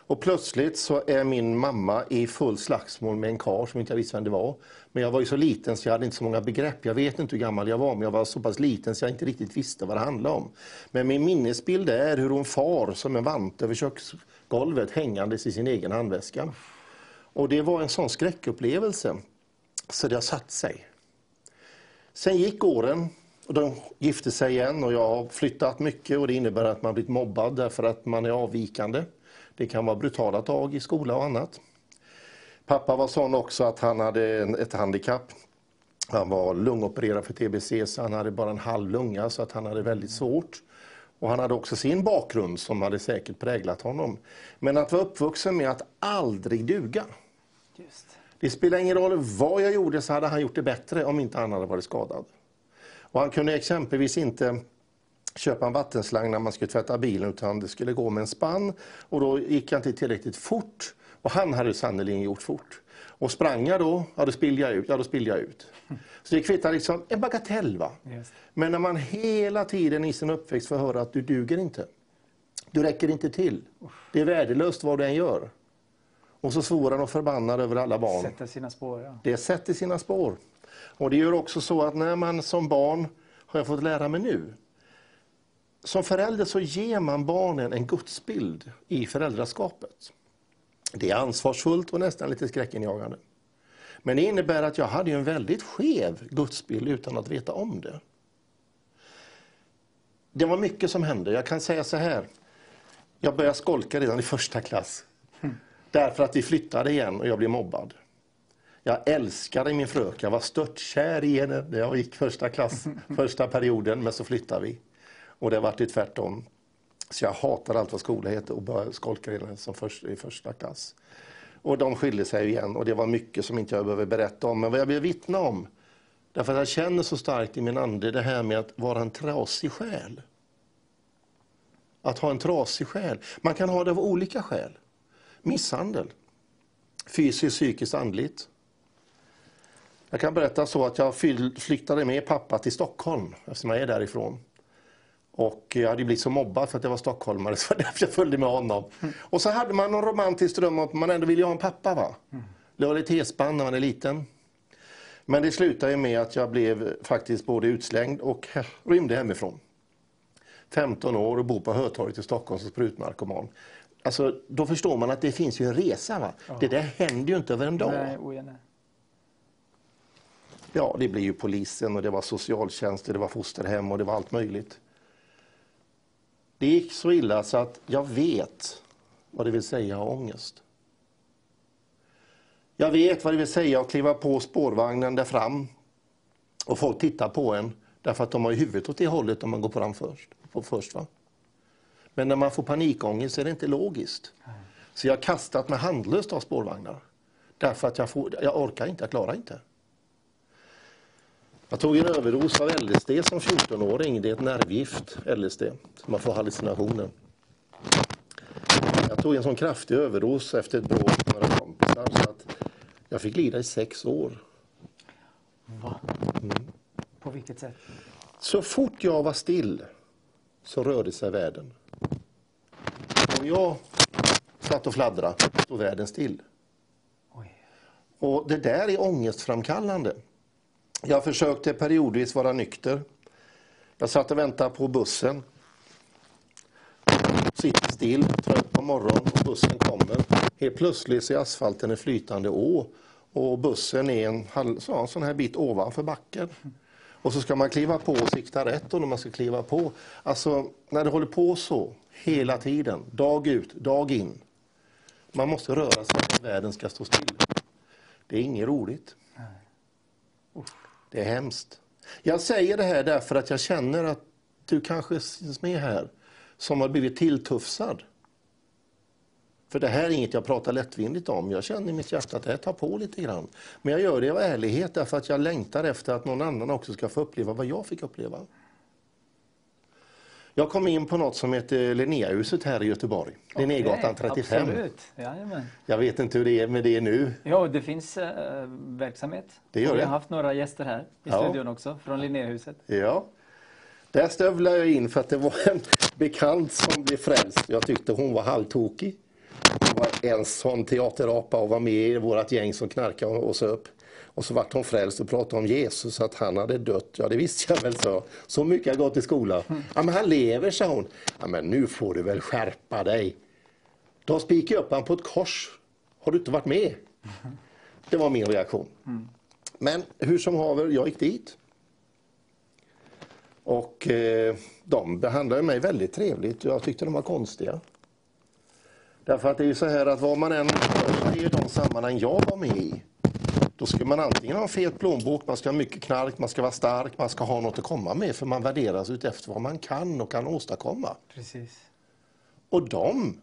Och plötsligt så är min mamma i full slagsmål med en karl som inte jag visste vem det var. Men jag var ju så liten så jag hade inte så många begrepp. Jag vet inte hur gammal jag var, men jag var så pass liten så jag inte riktigt visste vad det handlade om. Men min minnesbild är hur hon far som en vant över köksgolvet hängandes i sin egen handväska. Och det var en sån skräckupplevelse så det har satt sig. Sen gick åren och de gifte sig igen och jag har flyttat mycket och det innebär att man blivit mobbad därför att man är avvikande. Det kan vara brutala tag i skola och annat. Pappa var sån också att han hade ett handikapp. Han var lungopererad för TBC så han hade bara en halv lunga så att han hade väldigt svårt. Och han hade också sin bakgrund som hade säkert präglat honom. Men att vara uppvuxen med att aldrig duga. Just. Det spelar ingen roll vad jag gjorde så hade han gjort det bättre om inte han hade varit skadad. Och han kunde exempelvis inte köpa en vattenslang när man skulle tvätta bilen utan det skulle gå med en spann och då gick jag inte tillräckligt fort. Och han hade sannerligen gjort fort. Och sprang jag då, ja då spillde jag ut. Ja, då spillde jag ut. Så det kvittar liksom en bagatell. Va? Yes. Men när man hela tiden i sin uppväxt får höra att du duger inte. Du räcker inte till. Det är värdelöst vad du än gör. Och så svor han och förbannad över alla barn. Sätter sina spår, ja. Det sätter sina spår. Och det gör också så att när man som barn, har jag fått lära mig nu, som förälder så ger man barnen en gudsbild i föräldraskapet. Det är ansvarsfullt och nästan lite skräckinjagande. Men det innebär att jag hade en väldigt skev gudsbild utan att veta om det. Det var mycket som hände. Jag kan säga så här. Jag började skolka redan i första klass. Därför att vi flyttade igen och jag blev mobbad. Jag älskade min fröken, jag var störtkär i henne när jag gick första klass, första perioden, men så flyttade vi. Och det har varit tvärtom. Så jag hatar allt vad skola heter och började skolka redan som först, i första klass. Och de skilde sig igen och det var mycket som inte jag behöver berätta om. Men vad jag vill vittna om, därför att jag känner så starkt i min ande det här med att vara en trasig själ. Att ha en trasig själ. Man kan ha det av olika skäl. Misshandel. Fysiskt, psykiskt, andligt. Jag kan berätta så att jag flyttade med pappa till Stockholm eftersom jag är därifrån. Och jag hade blivit så mobbad för att jag var stockholmare så därför jag följde med honom. Mm. Och så hade man någon romantisk dröm om att man ändå ville ha en pappa. va? Mm. Lojalitetsband när man är liten. Men det slutade med att jag blev faktiskt både utslängd och rymde hemifrån. 15 år och bor på Hötorget i Stockholm som sprutnarkoman. Alltså, då förstår man att det finns ju en resa. Va? Ja. Det där händer ju inte över en dag. Nej, oj, nej. Ja, det blir ju polisen och det var socialtjänst, det var fosterhem och det var allt möjligt. Det gick så illa så att jag vet vad det vill säga att ha ångest. Jag vet vad det vill säga att kliva på spårvagnen där fram och folk tittar på en därför att de har huvudet åt det hållet om man går fram först. På först va? Men när man får panikångest är det inte logiskt. Så jag har kastat mig handlöst av spårvagnar. Därför att jag, får, jag orkar inte, jag klarar inte. Jag tog en överdos av LSD som 14-åring. Det är ett nervgift, LSD, man får hallucinationer. Jag tog en sån kraftig överdos efter ett bråk med några kompisar så att jag fick lida i sex år. Va? Mm. På vilket sätt? Så fort jag var still så rörde sig världen. Om jag satt och fladdrade stod världen still. Oj. Och det där är ångestframkallande. Jag försökte periodvis vara nykter. Jag satt och väntade på bussen. Sitter still, trött på morgonen och bussen kommer. Helt plötsligt så är asfalten en flytande å och bussen är en, så, en sån här bit ovanför backen. Och så ska man kliva på och sikta rätt och när man ska kliva på. Alltså när det håller på så hela tiden, dag ut, dag in. Man måste röra sig för att världen ska stå still. Det är inget roligt. Det är hemskt. Jag säger det här därför att jag känner att du kanske finns med här som har blivit tilltufsad. För det här är inget jag pratar lättvindigt om. Jag känner i mitt hjärta att det här tar på lite grann. Men jag gör det av ärlighet därför att jag längtar efter att någon annan också ska få uppleva vad jag fick uppleva. Jag kom in på något som heter Linnéhuset här i Göteborg. Okay, Linnégatan 35. Absolut. Jag vet inte hur det är med det nu. Ja, det finns äh, verksamhet. Det gör det. Vi har haft några gäster här i ja. studion också från Linnéhuset. Ja. Där stövlade jag in för att det var en bekant som blev frälst. Jag tyckte hon var halvtokig. Hon var en sån teaterapa och var med i vårt gäng som knarkade och söp. Och så vart hon frälst och pratade om Jesus, att han hade dött. Ja, det visste jag väl, så. Så mycket har gått i skolan. Ja, men han lever, sa hon. Ja, men nu får du väl skärpa dig. De spikade upp han på ett kors. Har du inte varit med? Det var min reaktion. Men hur som haver, jag gick dit. Och eh, de behandlade mig väldigt trevligt. Jag tyckte de var konstiga. Därför att det är ju så här att vad man än gör i de sammanhang jag var med i då ska man antingen ha en fet plånbok, man ska ha mycket knark, man ska vara stark, man ska ha något att komma med för man värderas utefter vad man kan och kan åstadkomma. Precis. Och de,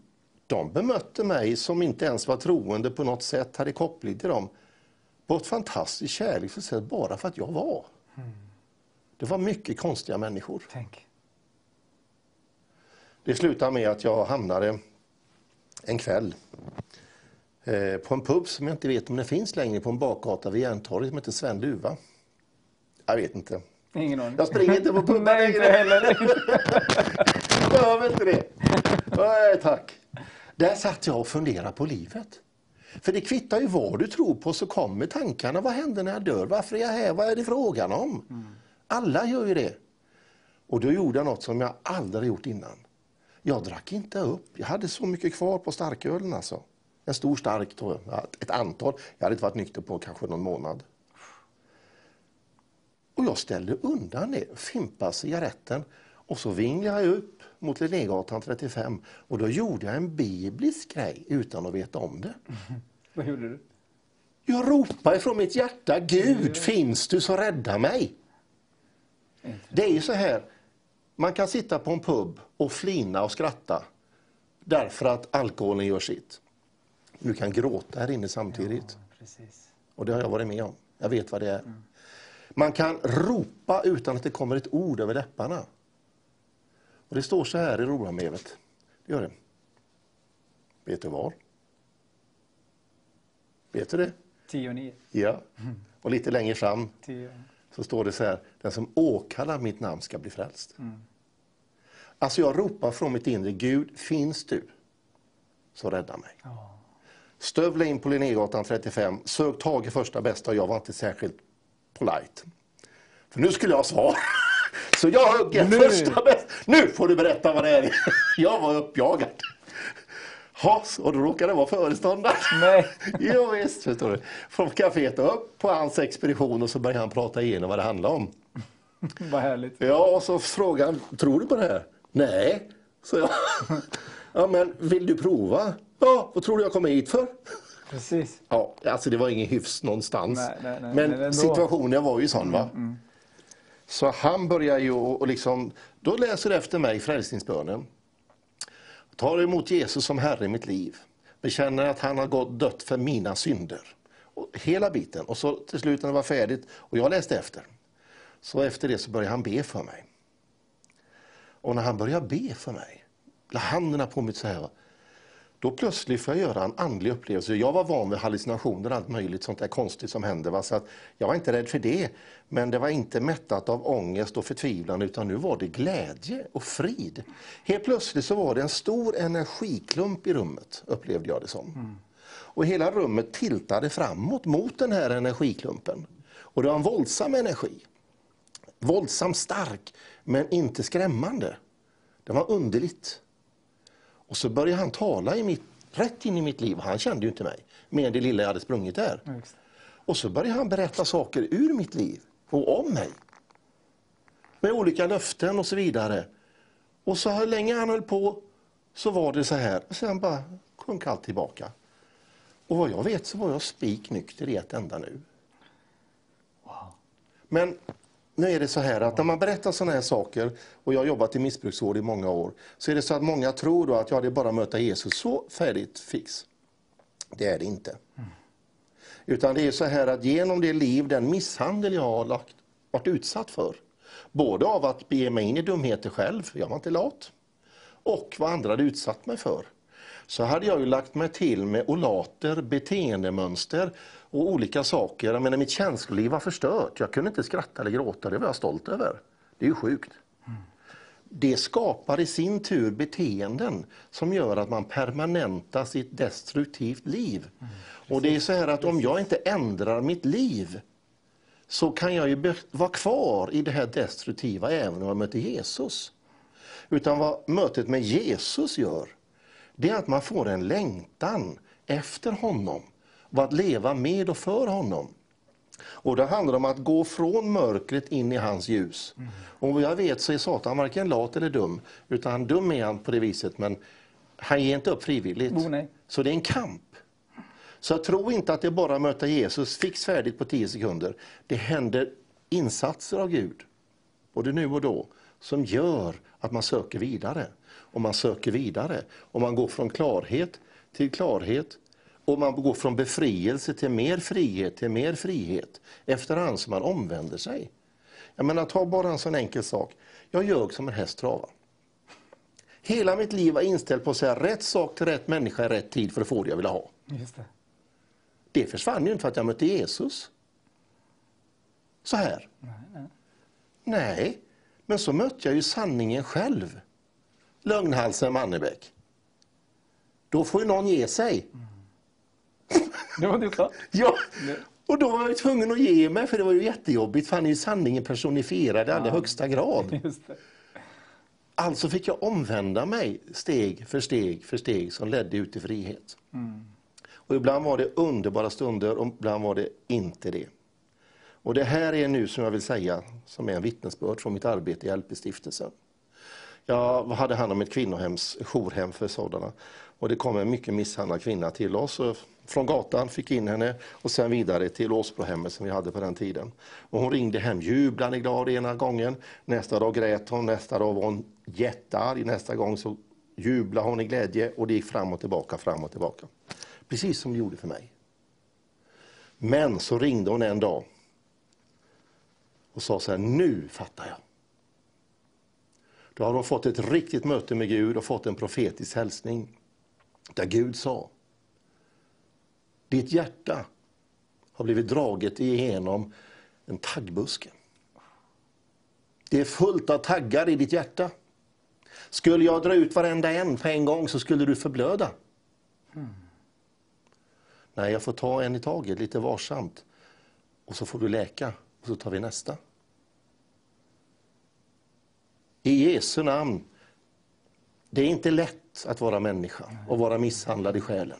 de bemötte mig som inte ens var troende på något sätt, hade koppling till dem, på ett fantastiskt kärleksfullt sätt bara för att jag var. Mm. Det var mycket konstiga människor. Tänk. Det slutade med att jag hamnade en kväll Eh, på en pub som jag inte vet om det finns längre på en bakgata vid Järntorget som heter Sven Duva. Jag vet inte. Ingen aning. Jag springer inte på puben Nej, inte heller. jag behöver inte det. Nej, tack. Där satt jag och funderade på livet. För det kvittar ju vad du tror på så kommer tankarna. Vad händer när jag dör? Varför är jag här? Vad är det frågan om? Mm. Alla gör ju det. Och då gjorde jag något som jag aldrig gjort innan. Jag drack inte upp. Jag hade så mycket kvar på starkölen alltså. En stor stark, jag. ett antal. Jag hade inte varit nykter på kanske någon månad. Och jag ställde undan det, fimpade cigaretten och så vinglade jag upp mot Linnégatan 35 och då gjorde jag en biblisk grej utan att veta om det. Vad gjorde du? Jag ropade från mitt hjärta, Gud finns du så rädda mig. Det är ju så här, man kan sitta på en pub och flina och skratta därför att alkoholen gör sitt. Du kan gråta här inne samtidigt. Ja. Och det har jag varit med om. Jag vet vad det är. Man kan ropa utan att det kommer ett ord över läpparna. Och Det står så här i Romarbrevet. Det gör det. Vet du var? Vet du det? 10 och 9. Ja. Och lite längre fram 10. så står det så här. Den som åkallar mitt namn ska bli frälst. Alltså jag ropar från mitt inre. Gud, finns du? Så rädda mig. Ja. Stövla in på Linnégatan 35, sök tag i första bästa och jag var inte särskilt polite. För nu skulle jag ha svar. Så jag högg Nu. första bästa. Nu får du berätta vad det är. Jag var uppjagad. Ha, och då råkade det vara föreståndaren. Nej. Jo, visst, förstår du. Från kaféet upp på hans expedition och så började han prata igenom vad det handlade om. Vad härligt. Ja, och så frågade han, tror du på det här? Nej, så jag. Ja, men vill du prova? Ja, vad tror du jag kommer hit för? Precis. Ja, alltså det var ingen hyfs någonstans. Nej, nej, nej, men ändå. situationen var ju sån va. Så han börjar ju och liksom, då läser efter mig frälsningsbönen. Tar emot Jesus som Herre i mitt liv. Bekänner att han har gått dött för mina synder. Och hela biten. Och så till slut när det var färdigt och jag läste efter. Så efter det så började han be för mig. Och när han började be för mig, la händerna på mig så här. Då plötsligt får jag göra en andlig upplevelse. Jag var van vid hallucinationer och allt möjligt sånt där konstigt som händer. Va? Så att jag var inte rädd för det. Men det var inte mättat av ångest och förtvivlan utan nu var det glädje och frid. Helt plötsligt så var det en stor energiklump i rummet, upplevde jag det som. Och hela rummet tiltade framåt mot den här energiklumpen. Och det var en våldsam energi. Våldsamt stark, men inte skrämmande. Det var underligt. Och så började han tala i mitt, rätt in i mitt liv. Han kände ju inte mig, mer än det lilla jag hade sprungit där. Just. Och så började han berätta saker ur mitt liv och om mig. Med olika löften och så vidare. Och så här länge han höll på så var det så här. Och sen bara sjönk allt tillbaka. Och vad jag vet så var jag spiknykter i ett enda nu. Men nu är det så här att när man berättar sådana här saker, och jag har jobbat i missbruksvård i många år, så är det så att många tror då att ja, det är bara att möta Jesus, så färdigt, fix. Det är det inte. Utan det är så här att genom det liv, den misshandel jag har lagt, varit utsatt för, både av att bege mig in i dumheter själv, jag var inte lat, och vad andra hade utsatt mig för, så hade jag ju lagt mig till med olater, beteendemönster och olika saker. Jag menar, mitt känsloliv var förstört. Jag kunde inte skratta eller gråta, det var jag stolt över. Det är ju sjukt. Det skapar i sin tur beteenden som gör att man permanentar sitt destruktivt liv. Och det är så här att om jag inte ändrar mitt liv så kan jag ju vara kvar i det här destruktiva även om jag möter Jesus. Utan vad mötet med Jesus gör, det är att man får en längtan efter honom. Och att leva med och för honom. Och det handlar om att gå från mörkret in i hans ljus. Och vad jag vet så är Satan varken lat eller dum, utan dum är han på det viset, men han ger inte upp frivilligt. Oh. Så det är en kamp. Så jag tror inte att det är bara att möta Jesus fix färdigt på 10 sekunder. Det händer insatser av Gud, både nu och då, som gör att man söker vidare. Och man söker vidare. Och man går från klarhet till klarhet. Och man går från befrielse till mer frihet, till mer frihet. Efterhand som man omvänder sig. Jag menar, ta bara en sån enkel sak. Jag ljög som en häst travar. Hela mitt liv var inställt på att säga rätt sak till rätt människa i rätt tid för att få det jag ville ha. Just det. Det försvann ju inte för att jag mötte Jesus. Så här. Nej, men så mötte jag ju sanningen själv. Lögnhalsen Mannebäck. Då får ju någon ge sig. Det var du klart. Ja, och då var jag tvungen att ge mig för det var ju jättejobbigt för han är ju sanningen personifierad i allra högsta grad. Alltså fick jag omvända mig steg för steg för steg som ledde ut i frihet. Och ibland var det underbara stunder och ibland var det inte det. Och det här är nu som jag vill säga, som är en vittnesbörd från mitt arbete i LP-stiftelsen. Jag hade hand om ett kvinnohems, jourhem för sådana. Och det kom en mycket misshandlad kvinna till oss och från gatan, fick in henne och sen vidare till Åsbrohemmet som vi hade på den tiden. Och hon ringde hem jublande glad ena gången, nästa dag grät hon, nästa dag var hon jättearg, nästa gång så jublade hon i glädje och det gick fram och tillbaka, fram och tillbaka. Precis som det gjorde för mig. Men så ringde hon en dag och sa så här, nu fattar jag. Då har hon fått ett riktigt möte med Gud och fått en profetisk hälsning. Där Gud sa, ditt hjärta har blivit draget igenom en taggbuske. Det är fullt av taggar i ditt hjärta. Skulle jag dra ut varenda en på en gång så skulle du förblöda. Mm. Nej, jag får ta en i taget, lite varsamt. Och så får du läka, och så tar vi nästa. I Jesu namn. Det är inte lätt att vara människa och vara misshandlad i själen.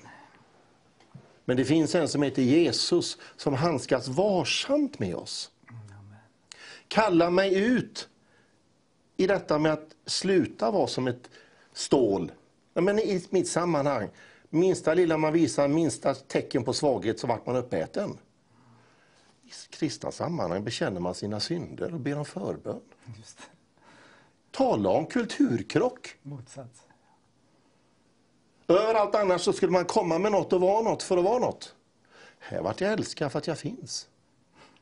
Men det finns en som heter Jesus som handskas varsamt med oss. Kalla mig ut i detta med att sluta vara som ett stål. Men i mitt sammanhang, minsta lilla man visar, minsta tecken på svaghet så vart man uppäten. I kristna sammanhang bekänner man sina synder och ber om förbön. Tala om kulturkrock. Motsats. Överallt annars så skulle man komma med något och vara något för att vara något. Här vart jag älskad för att jag finns.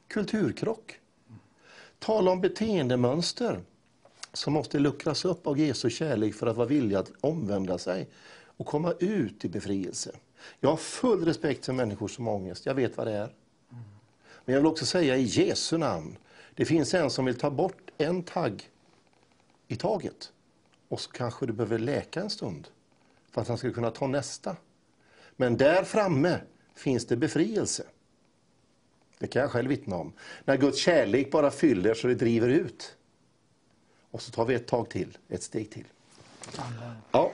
Kulturkrock. Tala om beteendemönster som måste luckras upp av Jesu kärlek för att vara villig att omvända sig och komma ut i befrielse. Jag har full respekt för människor som har ångest. Jag vet vad det är. Men jag vill också säga i Jesu namn. Det finns en som vill ta bort en tagg i taget. Och så kanske du behöver läka en stund för att han ska kunna ta nästa. Men där framme finns det befrielse. Det kan jag själv vittna om. När Guds kärlek bara fyller så det driver ut. Och så tar vi ett tag till, ett steg till. Ja.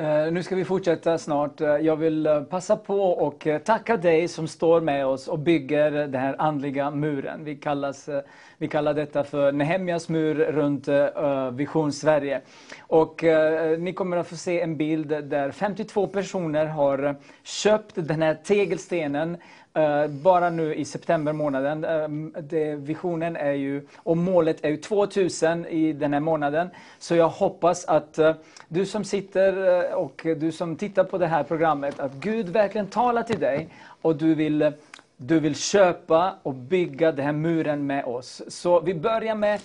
Eh, nu ska vi fortsätta snart. Eh, jag vill eh, passa på och tacka dig som står med oss och bygger den här andliga muren. Vi, kallas, vi kallar detta för Nehemjas mur runt Vision Sverige. Och ni kommer att få se en bild där 52 personer har köpt den här tegelstenen Eh, bara nu i september månaden. Eh, det, visionen är ju, och målet är ju 2000 i den här månaden. Så jag hoppas att eh, du som sitter och du som tittar på det här programmet, att Gud verkligen talar till dig och du vill, du vill köpa och bygga den här muren med oss. Så vi börjar med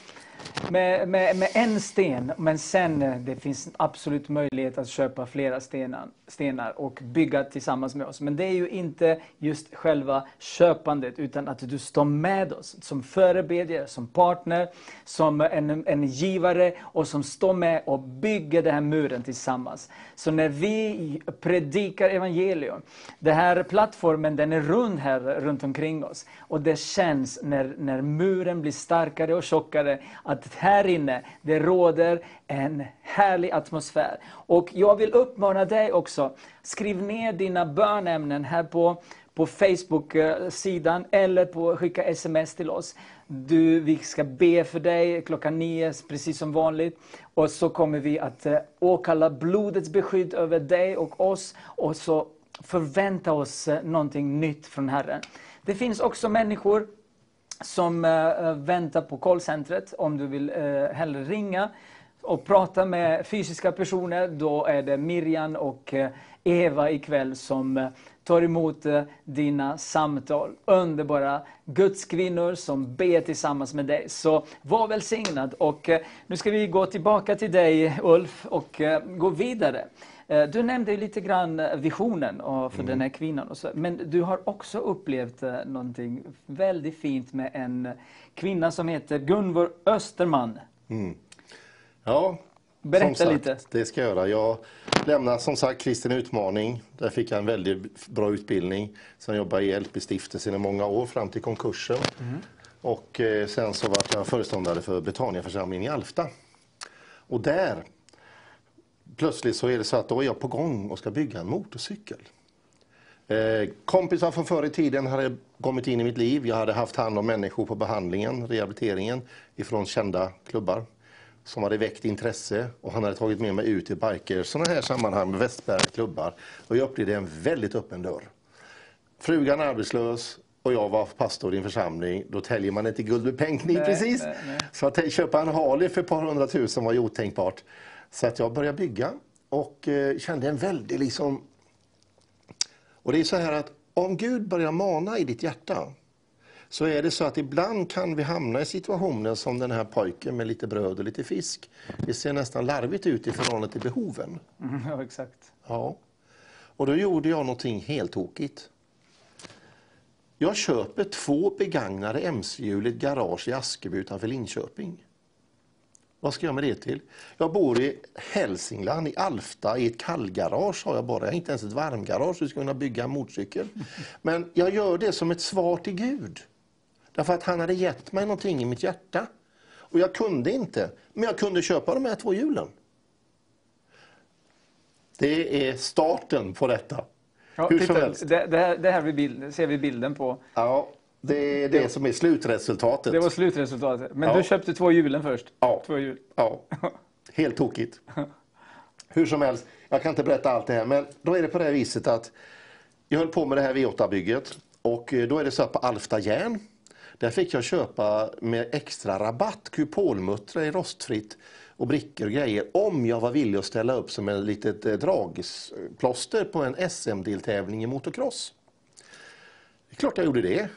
med, med, med, en sten, men sen eh, det finns absolut möjlighet att köpa flera stenar, stenar och bygga tillsammans med oss. Men det är ju inte just själva köpandet, utan att du står med oss som förebedjare, som partner, som en, en givare och som står med och bygger den här muren tillsammans. Så när vi predikar evangelium, den här plattformen den är rund här runt omkring oss. Och det känns när, när muren blir starkare och tjockare, att här inne, det råder en härlig atmosfär. Och jag vill uppmana dig också, skriv ner dina bönämnen här på på Facebook-sidan eller på skicka sms till oss. Du, vi ska be för dig klockan nio, precis som vanligt. Och så kommer vi att eh, åkalla blodets beskydd över dig och oss. Och så förvänta oss eh, någonting nytt från Herren. Det finns också människor som äh, väntar på callcentret om du vill äh, hellre ringa och prata med fysiska personer. Då är det Miriam och äh, Eva ikväll som tar emot dina samtal. Underbara gudskvinnor som ber tillsammans med dig. Så var välsignad. Och nu ska vi gå tillbaka till dig Ulf och gå vidare. Eh, du nämnde lite grann visionen för mm. den här kvinnan. Och så, men du har också upplevt eh, någonting väldigt fint med en kvinna som heter Gunvor Österman. Mm. Ja, Berätta sagt, lite. Det ska jag göra. Jag lämnade som sagt Kristen Utmaning. Där fick jag en väldigt bra utbildning. Sen jobbade jag i LP-stiftelsen i många år fram till konkursen. Mm. Och eh, sen så var jag föreståndare för Betania församlingen i Alfta. Och där, plötsligt så är det så att då är jag på gång och ska bygga en motorcykel. Eh, kompisar från förr i tiden hade kommit in i mitt liv. Jag hade haft hand om människor på behandlingen, rehabiliteringen ifrån kända klubbar som hade väckt intresse och han hade tagit med mig ut i biker, sådana här sammanhang med Västberga klubbar. Och jag upplevde en väldigt öppen dörr. Frugan arbetslös och jag var pastor i en församling. Då täljer man inte guld med pennkniv precis. Nej, nej. Så att köpa en Harley för ett par hundratusen var ju otänkbart. Så att jag började bygga och eh, kände en väldig liksom... Och det är så här att om Gud börjar mana i ditt hjärta så är det så att ibland kan vi hamna i situationer som den här pojken med lite bröd och lite fisk. Det ser nästan larvigt ut i förhållande till behoven. Mm, ja, exakt. Ja. Och då gjorde jag någonting helt tokigt. Jag köper två begagnade mc-hjul i ett garage i Askeby utanför Linköping. Vad ska jag med det till? Jag bor i Hälsingland, i Alfta, i ett kallgarage har jag bara. Jag har inte ens ett varmgarage, jag ska kunna bygga en motorcykel. Men jag gör det som ett svar till Gud. Därför att han hade gett mig någonting i mitt hjärta. Och jag kunde inte, men jag kunde köpa de här två hjulen. Det är starten på detta. Ja, Hur titta, som helst. Det, det, här, det här bild, ser vi bilden på. Ja, det är det, det som är slutresultatet. Det var slutresultatet. Men ja. du köpte två hjulen först? Ja. Två hjul. ja. Helt tokigt. Hur som helst, jag kan inte berätta allt det här, men då är det på det viset att jag höll på med det här V8-bygget och då är det så att på Alfta järn där fick jag köpa med extra rabatt kupolmuttrar i rostfritt och brickor och grejer om jag var villig att ställa upp som en litet eh, dragplåster på en SM-deltävling i motocross. Det är klart jag gjorde det.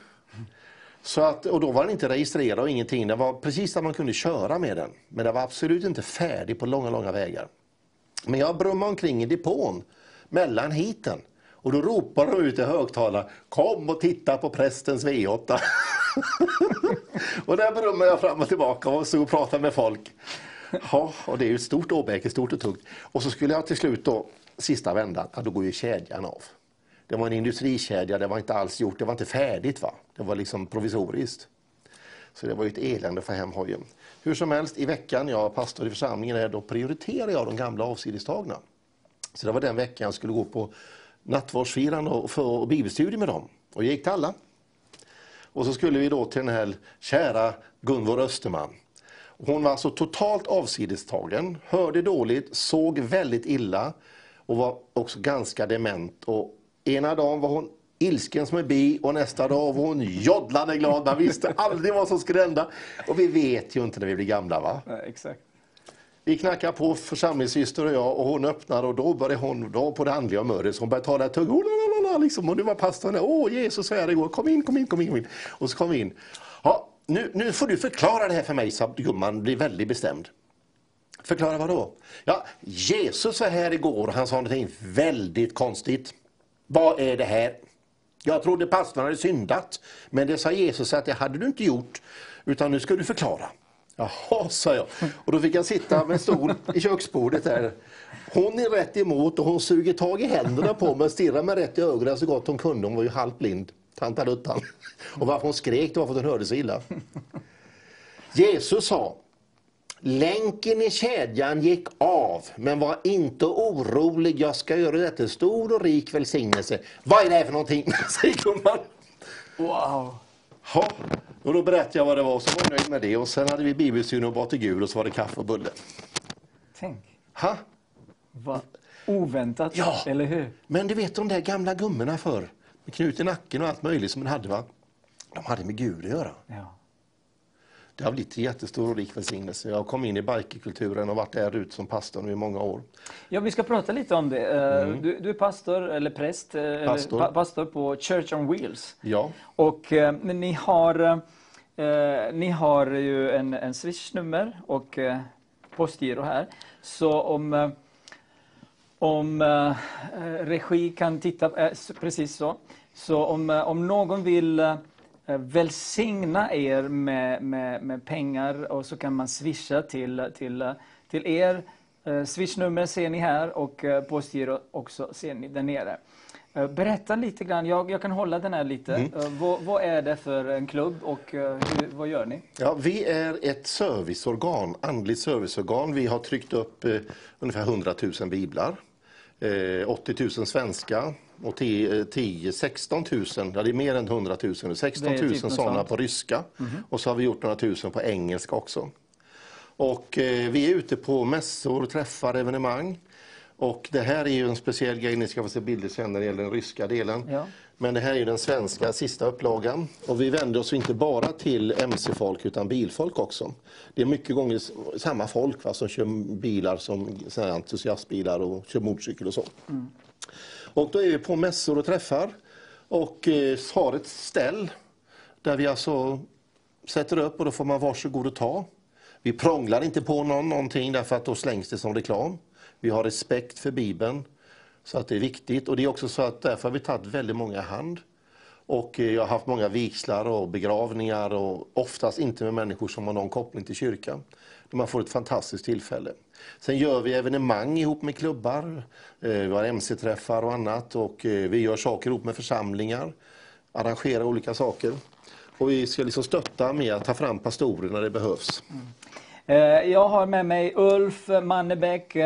Så att, och då var den inte registrerad och ingenting. Det var precis där man kunde köra med den. Men den var absolut inte färdig på långa, långa vägar. Men jag brummade omkring i depån mellan hiten. Och då ropar de ut i högtalaren, kom och titta på prästens V8. och där brummade jag fram och tillbaka och stod och pratade med folk. Ja, och det är ju ett stort åbäke, stort och tungt. Och så skulle jag till slut då, sista vändan, ja, då går ju kedjan av. Det var en industrikedja, det var inte alls gjort, det var inte färdigt va. Det var liksom provisoriskt. Så det var ju ett elände för hem hojen. Hur som helst, i veckan, jag pastor i församlingen, då prioriterar jag de gamla avsidestagna. Så det var den veckan jag skulle gå på nattvardsfirande och, och bibelstudier med dem. Och jag gick till alla. Och så skulle vi då till den här kära Gunvor Österman. Hon var alltså totalt avsidestagen, hörde dåligt, såg väldigt illa och var också ganska dement. Och ena dagen var hon ilsken som en bi och nästa dag var hon joddlande glad. Man visste aldrig vad som skulle hända. Och vi vet ju inte när vi blir gamla va? Nej, exakt. Vi knackar på församlingssyster och jag och hon öppnar och då börjar hon då på det andliga humöret. Så hon börjar tala tugg. Liksom, och nu var pastorn där. Åh Jesus vad är det går. Kom in, kom in, kom in. Kom in. Och så kom vi in. Ja, nu, nu får du förklara det här för mig, sa gumman blir väldigt bestämd. Förklara vad då? Ja, Jesus var här igår och han sa någonting väldigt konstigt. Vad är det här? Jag trodde pastorn hade syndat, men det sa Jesus att det hade du inte gjort, utan nu ska du förklara. Jaha, sa jag. Och då fick jag sitta med en stol i köksbordet där. Hon är rätt emot och hon suger tag i händerna på mig och stirrar mig rätt i ögonen så gott hon kunde. Hon var ju halvt blind, tantaluttan. Och varför hon skrek det var för att hon hörde så illa. Jesus sa, länken i kedjan gick av, men var inte orolig, jag ska göra det till stor och rik välsignelse. Vad är det här för någonting? säger gumman. Wow. Ja, och då berättade jag vad det var och så var jag nöjd med det. Och sen hade vi bibelstudie och bad till Gud och så var det kaffe och bulle. Tänk. Ha? Vad oväntat, ja. eller hur? Men du vet de där gamla gummorna för med knut i nacken och allt möjligt som man hade va? De hade med Gud att göra. Ja. Det har blivit en jättestor och rik välsignelse. Jag kom in i bikerkulturen och varit där ute som pastor nu i många år. Ja, vi ska prata lite om det. Eh, mm. Du, du, är pastor, eller präst, eh, pastor. Eller pastor på Church on Wheels. Ja. Och eh, ni har, eh, ni har ju en, en swishnummer och eh, postgiro här. Så om, eh, om eh, regi kan titta, precis så. Så om, om någon vill Eh, välsigna er med, med, med, pengar och så kan man swisha till, till, till er. Eh, swishnummer ser ni här och eh, postgiro också ser ni där nere. Eh, Berätta lite grann, jag, jag kan hålla den här lite. Mm. Eh, Vad, vad är det för en klubb och eh, hur, vad gör ni? Ja, vi är ett serviceorgan, andligt serviceorgan. Vi har tryckt upp eh, ungefär 100 000 biblar, eh, 80 000 svenska och 10, 10, 16 000, ja det är mer än 100 000, 16 Det är 000 typ sådana på ryska. Och så har vi gjort några tusen på engelska också. Och eh, vi är ute på mässor, träffar, evenemang. Och det här är ju en speciell grej, ni ska få se bilder sen när det gäller den ryska delen. Ja. Men det här är ju den svenska sista upplagan. Och vi vänder oss inte bara till mc-folk utan bilfolk också. Det är mycket gånger samma folk va, som kör bilar som entusiastbilar och kör motorcykel och så. Och då är vi på mässor och träffar och eh, har ett ställ där vi alltså sätter upp och då får man varsågod och ta. Vi prånglar inte på någon någonting därför att då slängs det som reklam. Vi har respekt för Bibeln så att det är viktigt och det är också så att därför har vi tagit väldigt många i hand. Och eh, jag har haft många vigslar och begravningar och oftast inte med människor som har någon koppling till kyrkan. Där man får ett fantastiskt tillfälle. Sen gör vi evenemang ihop med klubbar, eh, vi har mc-träffar och annat och eh, vi gör saker ihop med församlingar, arrangerar olika saker. Och vi ska liksom stötta med att ta fram pastorer när det behövs. Mm. Jag har med mig Ulf Mannebäck,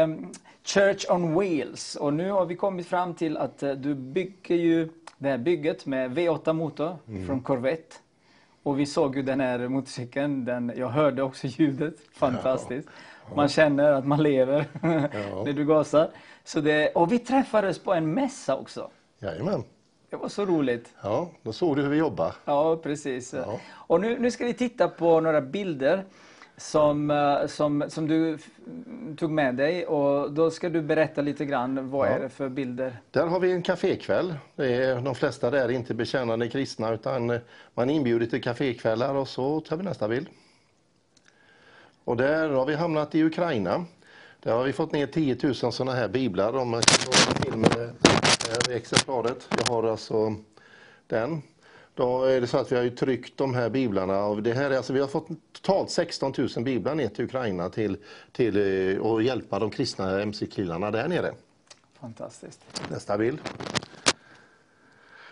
Church on Wheels. Och nu har vi kommit fram till att du bygger ju det här bygget med V8 motor Mm. från Corvette. Och vi såg ju den här motorcykeln, den, jag hörde också ljudet, fantastiskt. Man känner att man lever när du gasar. Så det, och vi träffades på en mässa också. Jajamän. Det var så roligt. Ja, då såg du hur vi jobbar. Ja, precis. Ja. Och nu, nu ska vi titta på några bilder som, eh, som, som du tog med dig och då ska du berätta lite grann vad Ja. är det för bilder? Där har vi en kafékväll. Är, de flesta där är inte bekännande kristna utan eh, man inbjuder till kafékvällar och så tar vi nästa bild. Och där har vi hamnat i Ukraina. Där har vi fått ner 10 000 sådana här biblar. Om man kan till med det här exemplaret. Jag har alltså den. Då är det så att vi har ju tryckt de här biblarna. Och det här är alltså, vi har fått totalt 16 000 biblar ner till Ukraina till, till eh, att hjälpa de kristna mc-killarna där nere. Fantastiskt. Nästa bild.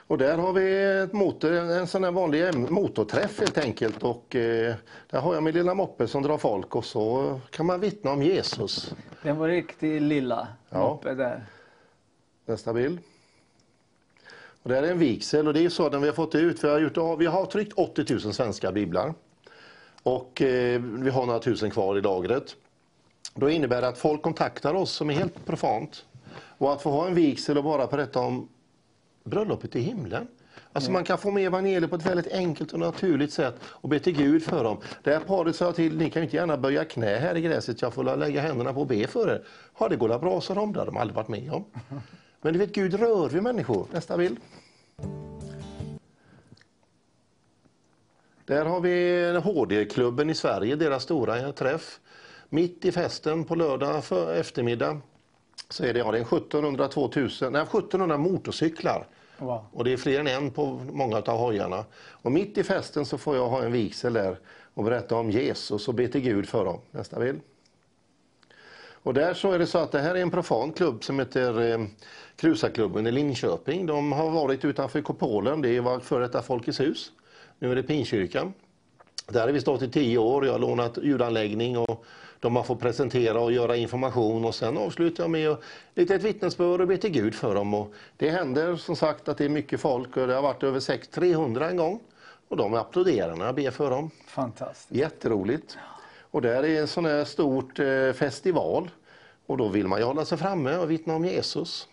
Och där har vi ett motor, en sån här vanlig motorträff helt enkelt. Och eh, där har jag min lilla moppe som drar folk och så kan man vittna om Jesus. Den var riktigt lilla Ja. uppe där. Nästa bild. Och här är en vigsel och det är så den vi har fått ut. Vi har, gjort, vi har tryckt 80 000 svenska biblar. Och eh, vi har några tusen kvar i lagret. Då innebär det att folk kontaktar oss som är helt profant. Och att få ha en vigsel och bara berätta om bröllopet i himlen. Alltså man kan få med evangeliet på ett väldigt enkelt och naturligt sätt och be till Gud för dem. Det här paret sa jag till, ni kan ju inte gärna böja knä här i gräset, jag får lägga händerna på och be för er. Ja, det går väl bra, sa de. Det har de aldrig varit med om. Men du vet, Gud rör vid människor. Nästa bild. Där har vi HD-klubben i Sverige, deras stora träff. Mitt i festen på lördag för eftermiddag så är det, ja, det är 1700, 2000, nej, 1700 motorcyklar. Wow. Och det är fler än en på många av hojarna. Och mitt i festen så får jag ha en vigsel där och berätta om Jesus och be till Gud för dem. Nästa bild. Och där så är det så att det här är en profan klubb som heter eh, Krusaklubben i Linköping. De har varit utanför Kopolen, det var före detta Folkets hus. Nu är det Pinkyrkan. Där har vi stått i tio år, jag har lånat ljudanläggning och de har fått presentera och göra information och sen avslutar jag med lite ett vittnesbörd och be till Gud för dem. Och det händer som sagt att det är mycket folk och det har varit över 600 300 en gång. Och de applåderar när jag ber för dem. Fantastiskt. Jätteroligt. Och där är en sån här stort eh, festival. Och då vill man ju hålla sig framme och vittna om Jesus.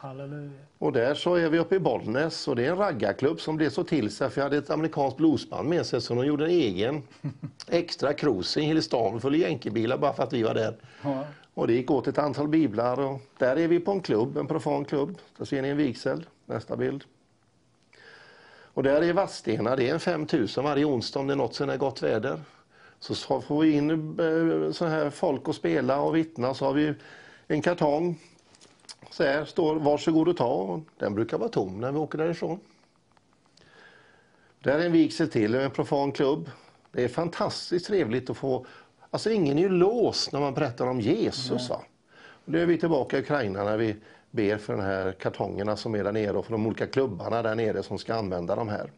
Halleluja. Och där så är vi uppe i Bollnäs och det är en raggarklubb som blev så till sig för jag hade ett amerikanskt bluesband med sig så de gjorde en egen extra cruising hela stan full jänkebilar bara för att vi var där. Ja. Och det gick åt ett antal biblar och där är vi på en klubb, en profan klubb. Där ser ni en vigsel, nästa bild. Och där är Vadstena, det är en 5000 varje onsdag om det är något är gott väder. Så får vi in eh, så här folk att spela och vittna så har vi en kartong. Så här står varsågod och ta den brukar vara tom när vi åker därifrån. Där är en vigsel till, en profan klubb. Det är fantastiskt trevligt att få... Alltså ingen är ju låst när man berättar om Jesus. Va? Och då är vi tillbaka i Ukraina när vi ber för de här kartongerna som är där nere och för de olika klubbarna där nere som ska använda de här.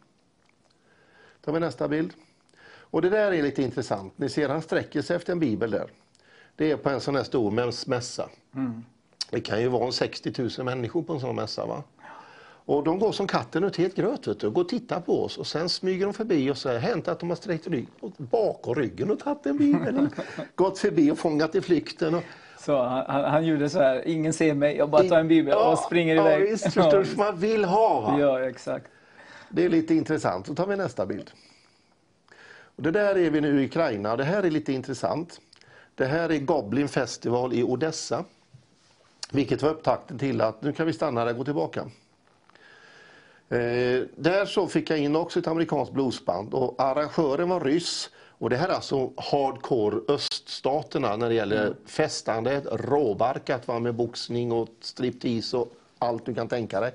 Då tar vi nästa bild. Och det där är lite intressant. Ni ser han sträcker sig efter en bibel där. Det är på en sån här stor mässa. Mm. Det kan ju vara 60 000 människor på en sån mässa. Va? Och de går som katten ut helt gröt vet du, och går och tittar på oss och sen smyger de förbi och säger hänt att de har sträckt rygg, bakom ryggen och tagit en bibel. gått förbi och fångat i flykten. Och... Så han, han, gjorde så här, ingen ser mig, jag bara tar en bibel och springer iväg. Ja, visst, förstår du, man vill ha. Va? Ja, exakt. Det är lite intressant. Så tar vi nästa bild. Och det där är vi nu i Ukraina det här är lite intressant. Det här är Goblin Festival i Odessa. Vilket var upptakten till att nu kan vi stanna där och gå tillbaka. Eh, där så fick jag in också ett amerikanskt bluesband och arrangören var ryss. Och det här är alltså hardcore öststaterna när det gäller mm. festandet, råbarkat va, med boxning och striptease och allt du kan tänka dig.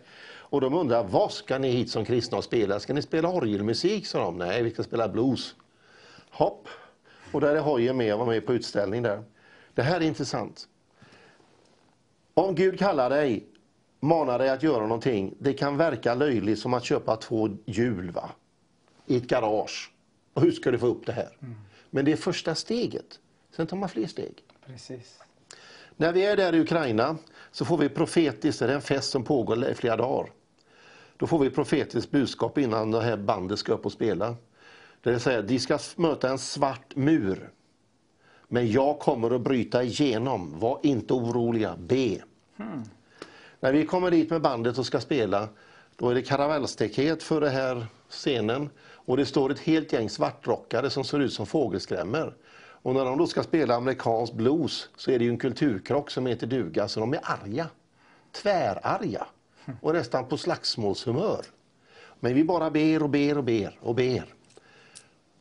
Och de undrar, vad ska ni hit som kristna och spela? Ska ni spela orgelmusik? sa de. Nej, vi ska spela blues. Hopp. Och där är Hojen med, jag var med på utställning där. Det här är intressant. Om Gud kallar dig, manar dig att göra någonting, det kan verka löjligt som att köpa två hjul va? i ett garage. Och hur ska du få upp det här? Mm. Men det är första steget. Sen tar man fler steg. Precis. När vi är där i Ukraina så får vi profetiskt, det är en fest som pågår i flera dagar. Då får vi profetiskt budskap innan det här bandet ska upp och spela. Det vill säga, de ska möta en svart mur. Men jag kommer att bryta igenom. Var inte oroliga, be. Hmm. När vi kommer dit med bandet och ska spela, då är det karavellstekhet för den här scenen. Och det står ett helt gäng svartrockare som ser ut som fågelskrämmer. Och när de då ska spela amerikansk blues så är det en kulturkrock som heter duga, så de är arga. Tvärarga. Och nästan på slagsmålshumör. Men vi bara ber och ber och ber och ber.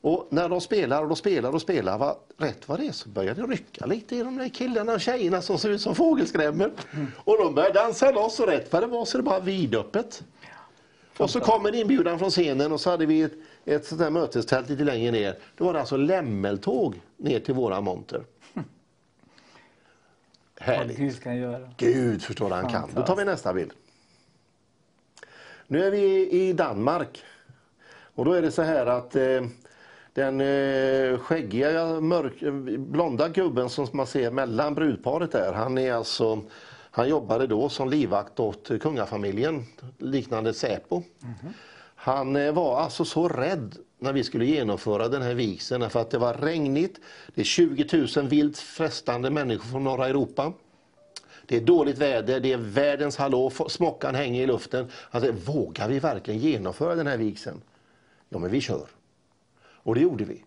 Och när de spelar och de spelar och spelar, va, rätt vad det är så börjar det rycka lite i de där killarna och tjejerna som ser ut som fågelskrämmor. Mm. Och de börjar dansa loss och rätt vad det var så det bara vidöppet. Och så kom en inbjudan från scenen och så hade vi ett, ett sånt där mötestält lite längre ner. Då var det alltså lämmeltåg ner till våra monter. Härligt. Vad Gud kan göra. Gud förstår han kan. Då tar vi nästa bild. Nu är vi i Danmark. Och då är det så här att eh, den eh, skäggiga, mörk, blonda gubben som man ser mellan brudparet där, han är alltså han jobbade då som livvakt åt kungafamiljen, liknande Säpo. Mm. Han eh, var alltså så rädd när vi skulle genomföra den här vigseln för att det var regnigt. Det är 20 000 vilt frestande människor från norra Europa. Det är dåligt väder, det är världens hallå, smockan hänger i luften. Alltså, vågar vi verkligen genomföra den här vigseln? Ja, men vi kör. Och det gjorde vi.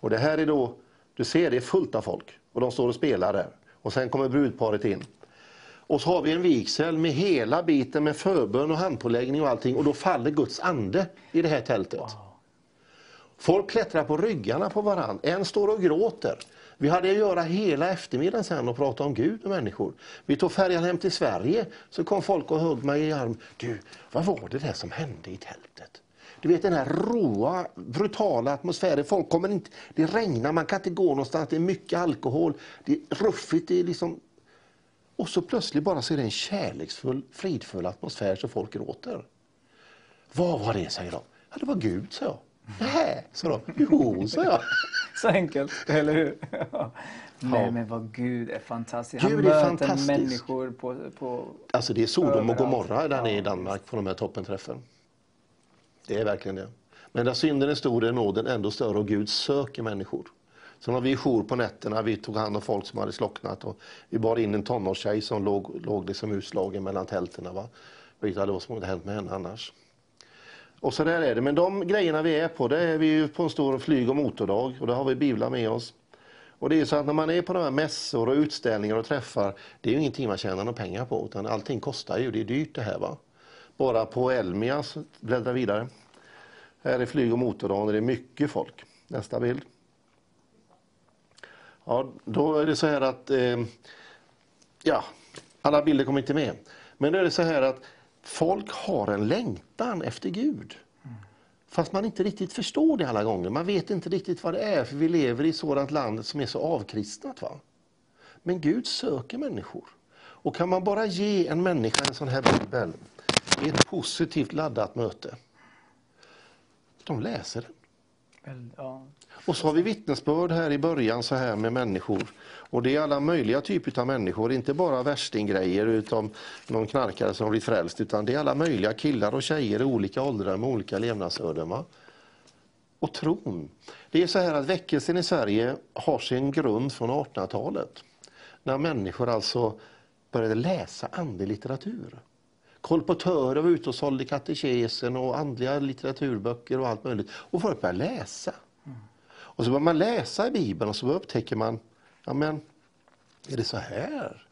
Och det här är då, du ser det är fullt av folk och de står och spelar där. Och sen kommer brudparet in. Och så har vi en vigsel med hela biten med förbön och handpåläggning och allting och då faller Guds ande i det här tältet. Wow. Folk klättrar på ryggarna på varann. En står och gråter. Vi hade att göra hela eftermiddagen sen och prata om Gud och människor. Vi tog färjan hem till Sverige så kom folk och högg mig i arm. Du, vad var det där som hände i tältet? Du vet den här råa, brutala atmosfären. Folk kommer inte, det regnar, man kan inte gå någonstans, det är mycket alkohol, det är ruffigt, det är liksom... Och så plötsligt bara så är det en kärleksfull, fridfull atmosfär så folk gråter. Vad var det, säger de. Ja, det var Gud, sa jag. Nej, sa de. Jo, sa jag. Så enkelt, eller hur? Nej, ja. men vad Gud är fantastisk. Gud Han möter fantastisk. människor på, på... Alltså det är Sodom och Gomorra där nere i Danmark på de här toppenträffen. Det är verkligen det. Men där synden är stor är nåden ändå större och Gud söker människor. Sen har vi jour på nätterna, vi tog hand om folk som hade slocknat och vi bar in en tonårstjej som låg, låg liksom utslagen mellan tälterna. Va? Vet aldrig vad som hade hänt med henne annars. Och så där är det. Men de grejerna vi är på, det är vi ju på en stor flyg och motordag och då har vi biblar med oss. Och det är så att när man är på de här mässor och utställningar och träffar, det är ju ingenting man tjänar några pengar på utan allting kostar ju, det är dyrt det här va. Bara på Elmia, bläddra vidare. Här är flyg och motordagen det är mycket folk. Nästa bild. Ja, då är det så här att, eh, ja, alla bilder kommer inte med. Men då är det så här att folk har en längtan efter Gud. Fast man inte riktigt förstår det alla gånger. Man vet inte riktigt vad det är, för vi lever i ett sådant land som är så avkristnat. Va? Men Gud söker människor. Och kan man bara ge en människa en sån här bibel i ett positivt laddat möte, de läser den. Ja. Och så har vi vittnesbörd här i början så här med människor. Och det är alla möjliga typer av människor, inte bara värstinggrejer utom någon knarkare som blivit frälst, utan det är alla möjliga killar och tjejer i olika åldrar med olika levnadsöden. Va? Och tron. Det är så här att väckelsen i Sverige har sin grund från 1800-talet. När människor alltså började läsa andlig litteratur. Kolportörer var ute och sålde katekesen och andliga litteraturböcker och allt möjligt. Och folk började läsa. Och så börjar man läsa i Bibeln och så upptäcker man, ja men, är det så här?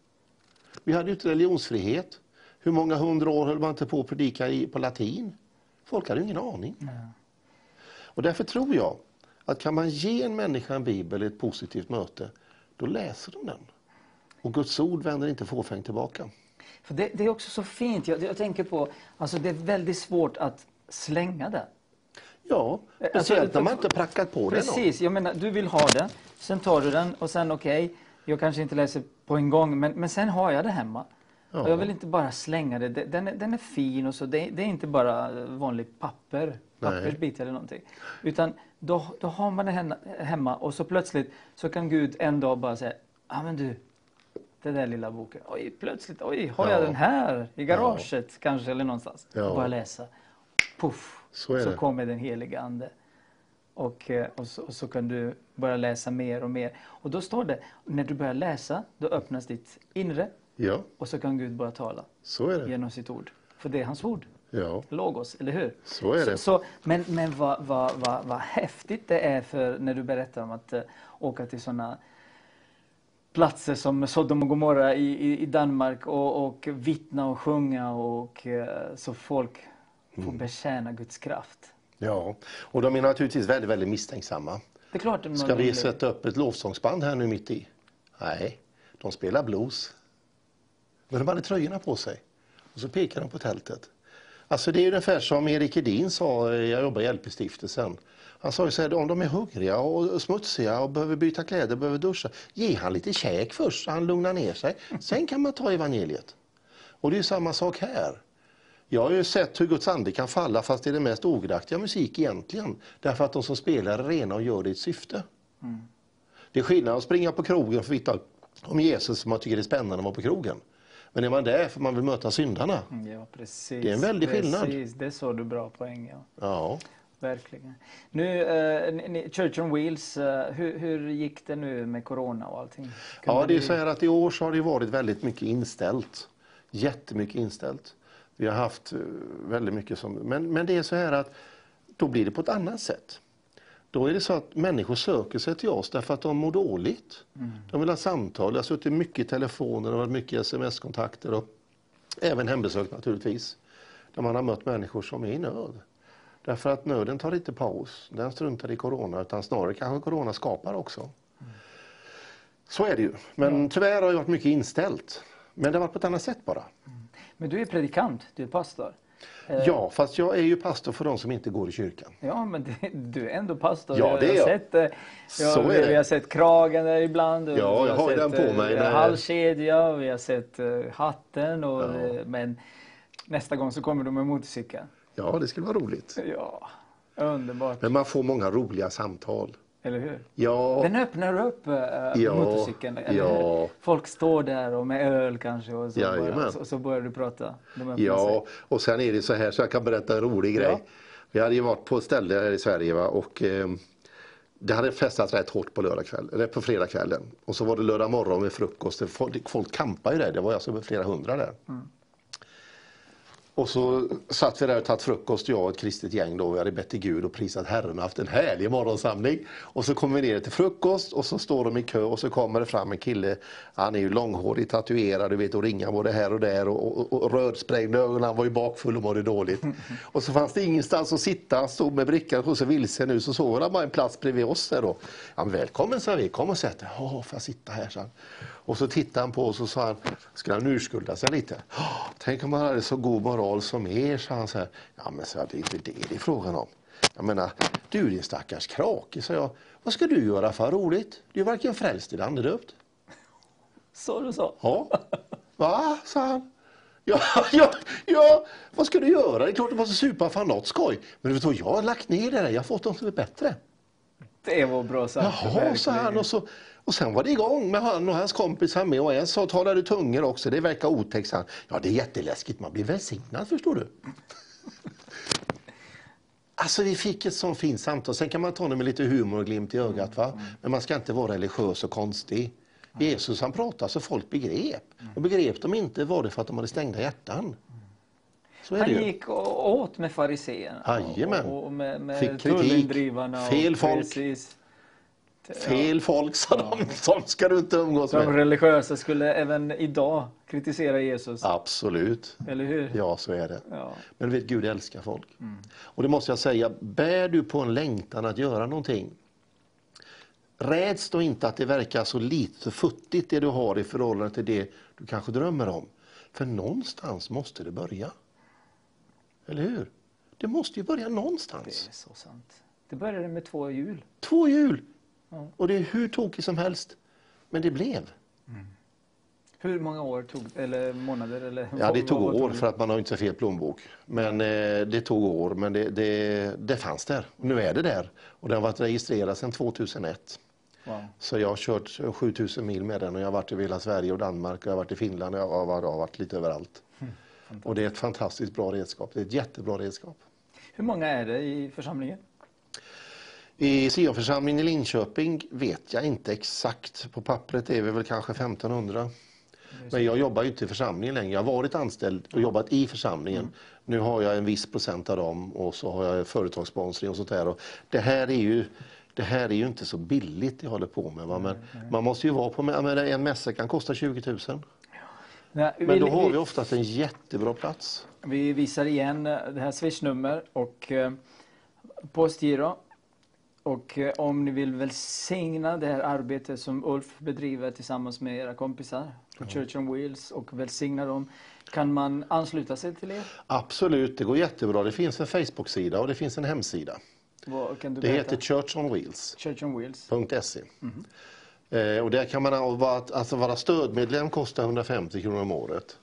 Vi hade ju inte religionsfrihet. Hur många hundra år höll man inte på att predika i, på latin? Folk hade ju ingen aning. Och därför tror jag att kan man ge en människa en bibel i ett positivt möte, då läser de den. Och Guds ord vänder inte fåfängt tillbaka. För det, det är också så fint. Jag, jag tänker på, alltså det är väldigt svårt att slänga det. Ja, Alltså, speciellt när man inte prackat på. Precis, jag menar du vill ha det, sen tar du den och sen okej, jag kanske inte läser på en gång men, men sen har jag det hemma. Ja. Och jag vill inte bara slänga det, Det- den är, den är fin och så, det, det är inte bara vanlig papper, pappersbit eller någonting. Utan då, då har man det hemma- hemma och så plötsligt så kan Gud en dag bara säga, ja ah, men du, den där lilla boken, oj plötsligt, oj har jag Ja. den här i garaget kanske eller någonstans. Ja. Bara läsa, puff, Så det. kommer den heliga ande. Och, eh, och, så, och så kan du börja läsa mer och mer. Och då står det, när du börjar läsa, då öppnas ditt inre Ja, och så kan Gud börja tala så genom sitt ord. För det är hans ord, Ja, logos, eller hur? så är det. Så, så, men men vad, vad, vad, vad häftigt det är för när du berättar om att eh, åka till sådana platser som Sodom och Gomorra i, i, Danmark och, och vittna och sjunga och eh, så folk får Mm. betjäna Guds kraft. Ja, och de är naturligtvis väldigt, väldigt misstänksamma. Det är klart man Ska vi sätta upp ett lovsångsband här nu mitt i? Nej, de spelar blues. Men de hade tröjorna på sig. Och så pekar de på tältet. Alltså det är ungefär som Erik Edin sa, eh, jag jobbar i LP-stiftelsen. Han sa ju så här, om de är hungriga och smutsiga och behöver byta kläder, behöver duscha, ge han lite käk först så han lugnar ner sig. Sen kan man ta evangeliet. Och det är ju samma sak här. Jag har ju sett hur Guds ande kan falla fast det är den mest ogudaktiga musik egentligen. Därför att de som spelar är rena och gör det i ett syfte. Det är skillnad att springa på krogen för att vittna om Jesus som man tycker är spännande att vara på krogen. Men är man där för man vill möta syndarna. Ja, precis. Det är en väldig skillnad. Precis, det så du bra poäng. Ja. Ja. Verkligen. Nu, eh, Church on Wheels, eh, hur, hur gick det nu med Corona och allting? Kunde ja, det är så här att i år så har det varit väldigt mycket inställt. Jättemycket inställt. Vi har haft eh, väldigt mycket som... Men, men det är så här att då blir det på ett annat sätt. Då är det så att människor söker sig till oss därför att de mår dåligt. De vill ha samtal. Jag har suttit mycket i telefoner och mycket sms-kontakter och även hembesök naturligtvis. Där man har mött människor som är i nöd. Därför att nöden tar inte paus. Den struntar i corona utan snarare kanske corona skapar också. Så är det ju. Men tyvärr har det varit mycket inställt. Men det har varit på ett annat sätt bara. Men du är predikant, du är pastor. Eh, Ja, fast jag är ju pastor för de som inte går i kyrkan. Ja, men det, du är ändå pastor. Ja, det är har jag. Sett, eh, ja, Så är vi, det. vi har sett kragen där ibland. Ja, jag har ju sett, den på mig eh, när- Halskedja, vi har sett hatten. Och, Ja. men nästa gång så kommer du med motorcykel. Ja, det skulle vara roligt. Ja, underbart. Men man får många roliga samtal. Eller hur? Ja, Den öppnar upp äh, Ja, motorcykeln. Ja. Folk står där och med öl kanske och så, Jajamän. bara, så, så börjar du prata. Öppnar sig. ja, och sen är det så här så jag kan berätta en rolig grej. Ja. Vi hade ju varit på ett ställe här i Sverige va? och eh, det hade festat rätt hårt på lördag kväll, eller på fredagskvällen. Och så var det lördag morgon med frukost. Folk, folk campade ju där, det var alltså flera hundra där. Och så satt vi där och tagit frukost, jag och ett kristet gäng då. Vi hade bett till Gud och prisat Herren och haft en härlig morgonsamling. Och så kommer vi ner till frukost och så står de i kö och så kommer det fram en kille. Han är ju långhårig, tatuerad, du vet, och ringar både här och där och, och, och rödsprängda ögon. Han var ju bakfull och mådde dåligt. Och så fanns det ingenstans att sitta. Han stod med brickan och så vilse nu så såg han bara en plats bredvid oss där då. Ja, men välkommen sa vi, kom och sätt dig. Får jag sitta här sa han. Och så tittade han på oss och sa han, skulle han urskulda sig lite? "Åh, Tänk om man hade så god moral som er, sa han så här. Ja men så här, det är inte det det är frågan om. Jag menar, du din stackars krake, sa jag. Vad ska du göra för roligt? Du är varken frälst eller andedöpt. Så du sa? Ja. Va? sa han. Ja, ja, ja, vad ska du göra? Det är klart du måste supa för något skoj. Men du vet jag har lagt ner det där. Jag har fått något som är bättre. Det var bra sagt. Jaha, sa han. Och, så, och sen var det igång med han och hans kompisar med. Och en sa, talar du tungor också? Det verkar otäckt. Ja, det är jätteläskigt. Man blir välsignad, förstår du. Alltså vi fick ett sånt fint samtal. Sen kan man ta det med lite humor och glimt i ögat. Va? Men man ska inte vara religiös och konstig. Jesus han pratade så folk begrep. Och begrep de inte var det för att de hade stängda hjärtan. Så är Han gick åt med fariséerna Jajamän. och, och med, med Fick kritik. Fel folk. Precis. Fel folk, sa de. Sånt ska du inte umgås De med. religiösa skulle även idag kritisera Jesus. Absolut. Eller hur? Ja, så är det. Ja. Men du vet, Gud älskar folk. Och det måste jag säga, bär du på en längtan att göra någonting, räds då inte att det verkar så lite futtigt det du har i förhållande till det du kanske drömmer om. För någonstans måste det börja. Eller hur? Det måste ju börja Det någonstans. är så sant. Det började med två hjul. Två hjul! Ja. Och det är hur tokigt som helst. Men det blev. Hur många år tog eller månader? Eller Ja, det tog år för att man har inte så fel plånbok. Men eh, det tog år, men det, det, det fanns där. Nu är det där. Och den har varit registrerad sedan 2001. Wow. Så jag har kört 7000 mil med den och jag har varit över hela Sverige och Danmark och jag har varit i Finland och jag har varit, jag har varit lite överallt. Och det är ett fantastiskt bra redskap. Det är ett jättebra redskap. Hur många är det i församlingen? I Sionförsamlingen i Linköping vet jag inte exakt. På pappret är vi väl kanske 1500. Men jag jobbar ju inte i församlingen längre. Jag har varit anställd och jobbat i församlingen. Nu har jag en viss procent av dem och så har jag företagssponsring och sånt där. Och det här är ju det här är ju inte så billigt jag håller på med. Va? Men man måste ju vara på menar, en mässa kan kosta 20 000. Nej, Men då har vi oftast en jättebra plats. vi visar igen det här swishnummer och eh, postgiro. Och eh, om ni vill välsigna det här arbetet som Ulf bedriver tillsammans med era kompisar på Church on Wheels och välsigna dem, kan man ansluta sig till er? Absolut, det går jättebra. Det finns en Facebook-sida och det finns en hemsida. Vad Det berätta? heter Church on Wheels. Church on Wheels. .se. Eh, och där kan man vara, alltså vara stödmedlem kostar 150 kronor om året.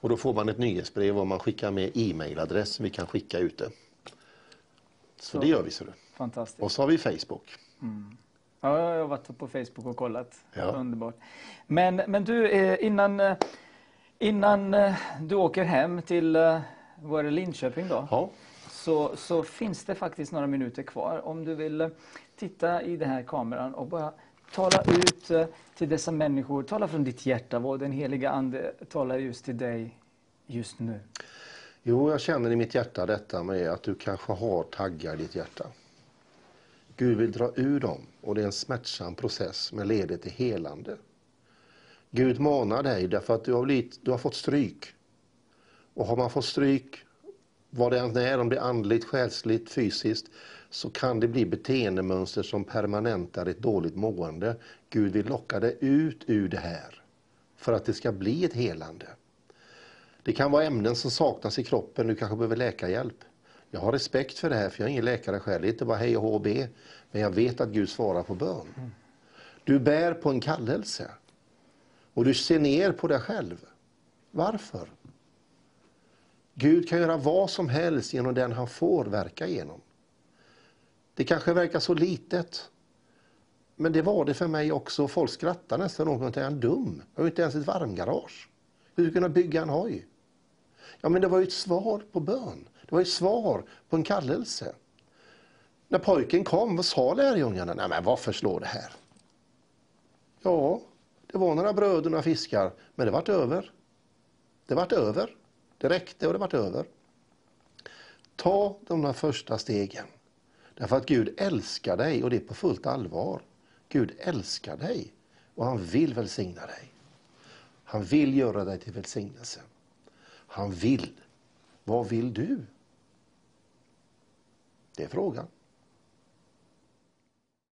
Och då får man ett nyhetsbrev och man skickar med e-mailadress som vi kan skicka ut det. Så, Så. det gör vi. Så det. Fantastiskt. Och så har vi Facebook. Ja, jag har varit på Facebook och kollat. Ja. Underbart. Men, men du, eh, innan, eh, innan eh, du åker hem till var det Linköping då? Ja. Så, så finns det faktiskt några minuter kvar om du vill titta i den här kameran och bara tala ut till dessa människor. Tala från ditt hjärta vad den heliga Ande talar just till dig just nu. Jo, jag känner i mitt hjärta detta med att du kanske har taggar i ditt hjärta. Gud vill dra ur dem och det är en smärtsam process med leder till helande. Gud manar dig därför att du har, blivit, du har fått stryk. Och har man fått stryk, vad det än är, om det är andligt, själsligt, fysiskt, så kan det bli beteendemönster som permanentar ett dåligt mående. Gud vill locka dig ut ur det här för att det ska bli ett helande. Det kan vara ämnen som saknas i kroppen, du kanske behöver läkarhjälp. Jag har respekt för det här, för jag är ingen läkare själv. Det är inte bara hej och be. Men jag vet att Gud svarar på bön. Du bär på en kallelse. Och du ser ner på dig själv. Varför? Gud kan göra vad som helst genom den han får verka genom. Det kanske verkar så litet. Men det var det för mig också. Folk skrattar nästan åt mig är han dum? Jag har inte ens ett varmgarage. Hur ska du kunna bygga en hoj? Ja, men det var ju ett svar på bön. Det var ju svar på en kallelse. När pojken kom, vad sa lärjungarna? Nej, men varför slår det här? Ja, det var några bröd och några fiskar, men det vart över. Det vart över. Det räckte och det vart över. Ta de där första stegen. Därför att Gud älskar dig och det är på fullt allvar. Gud älskar dig och han vill välsigna dig. Han vill göra dig till välsignelse. Han vill. Vad vill du? Det är frågan.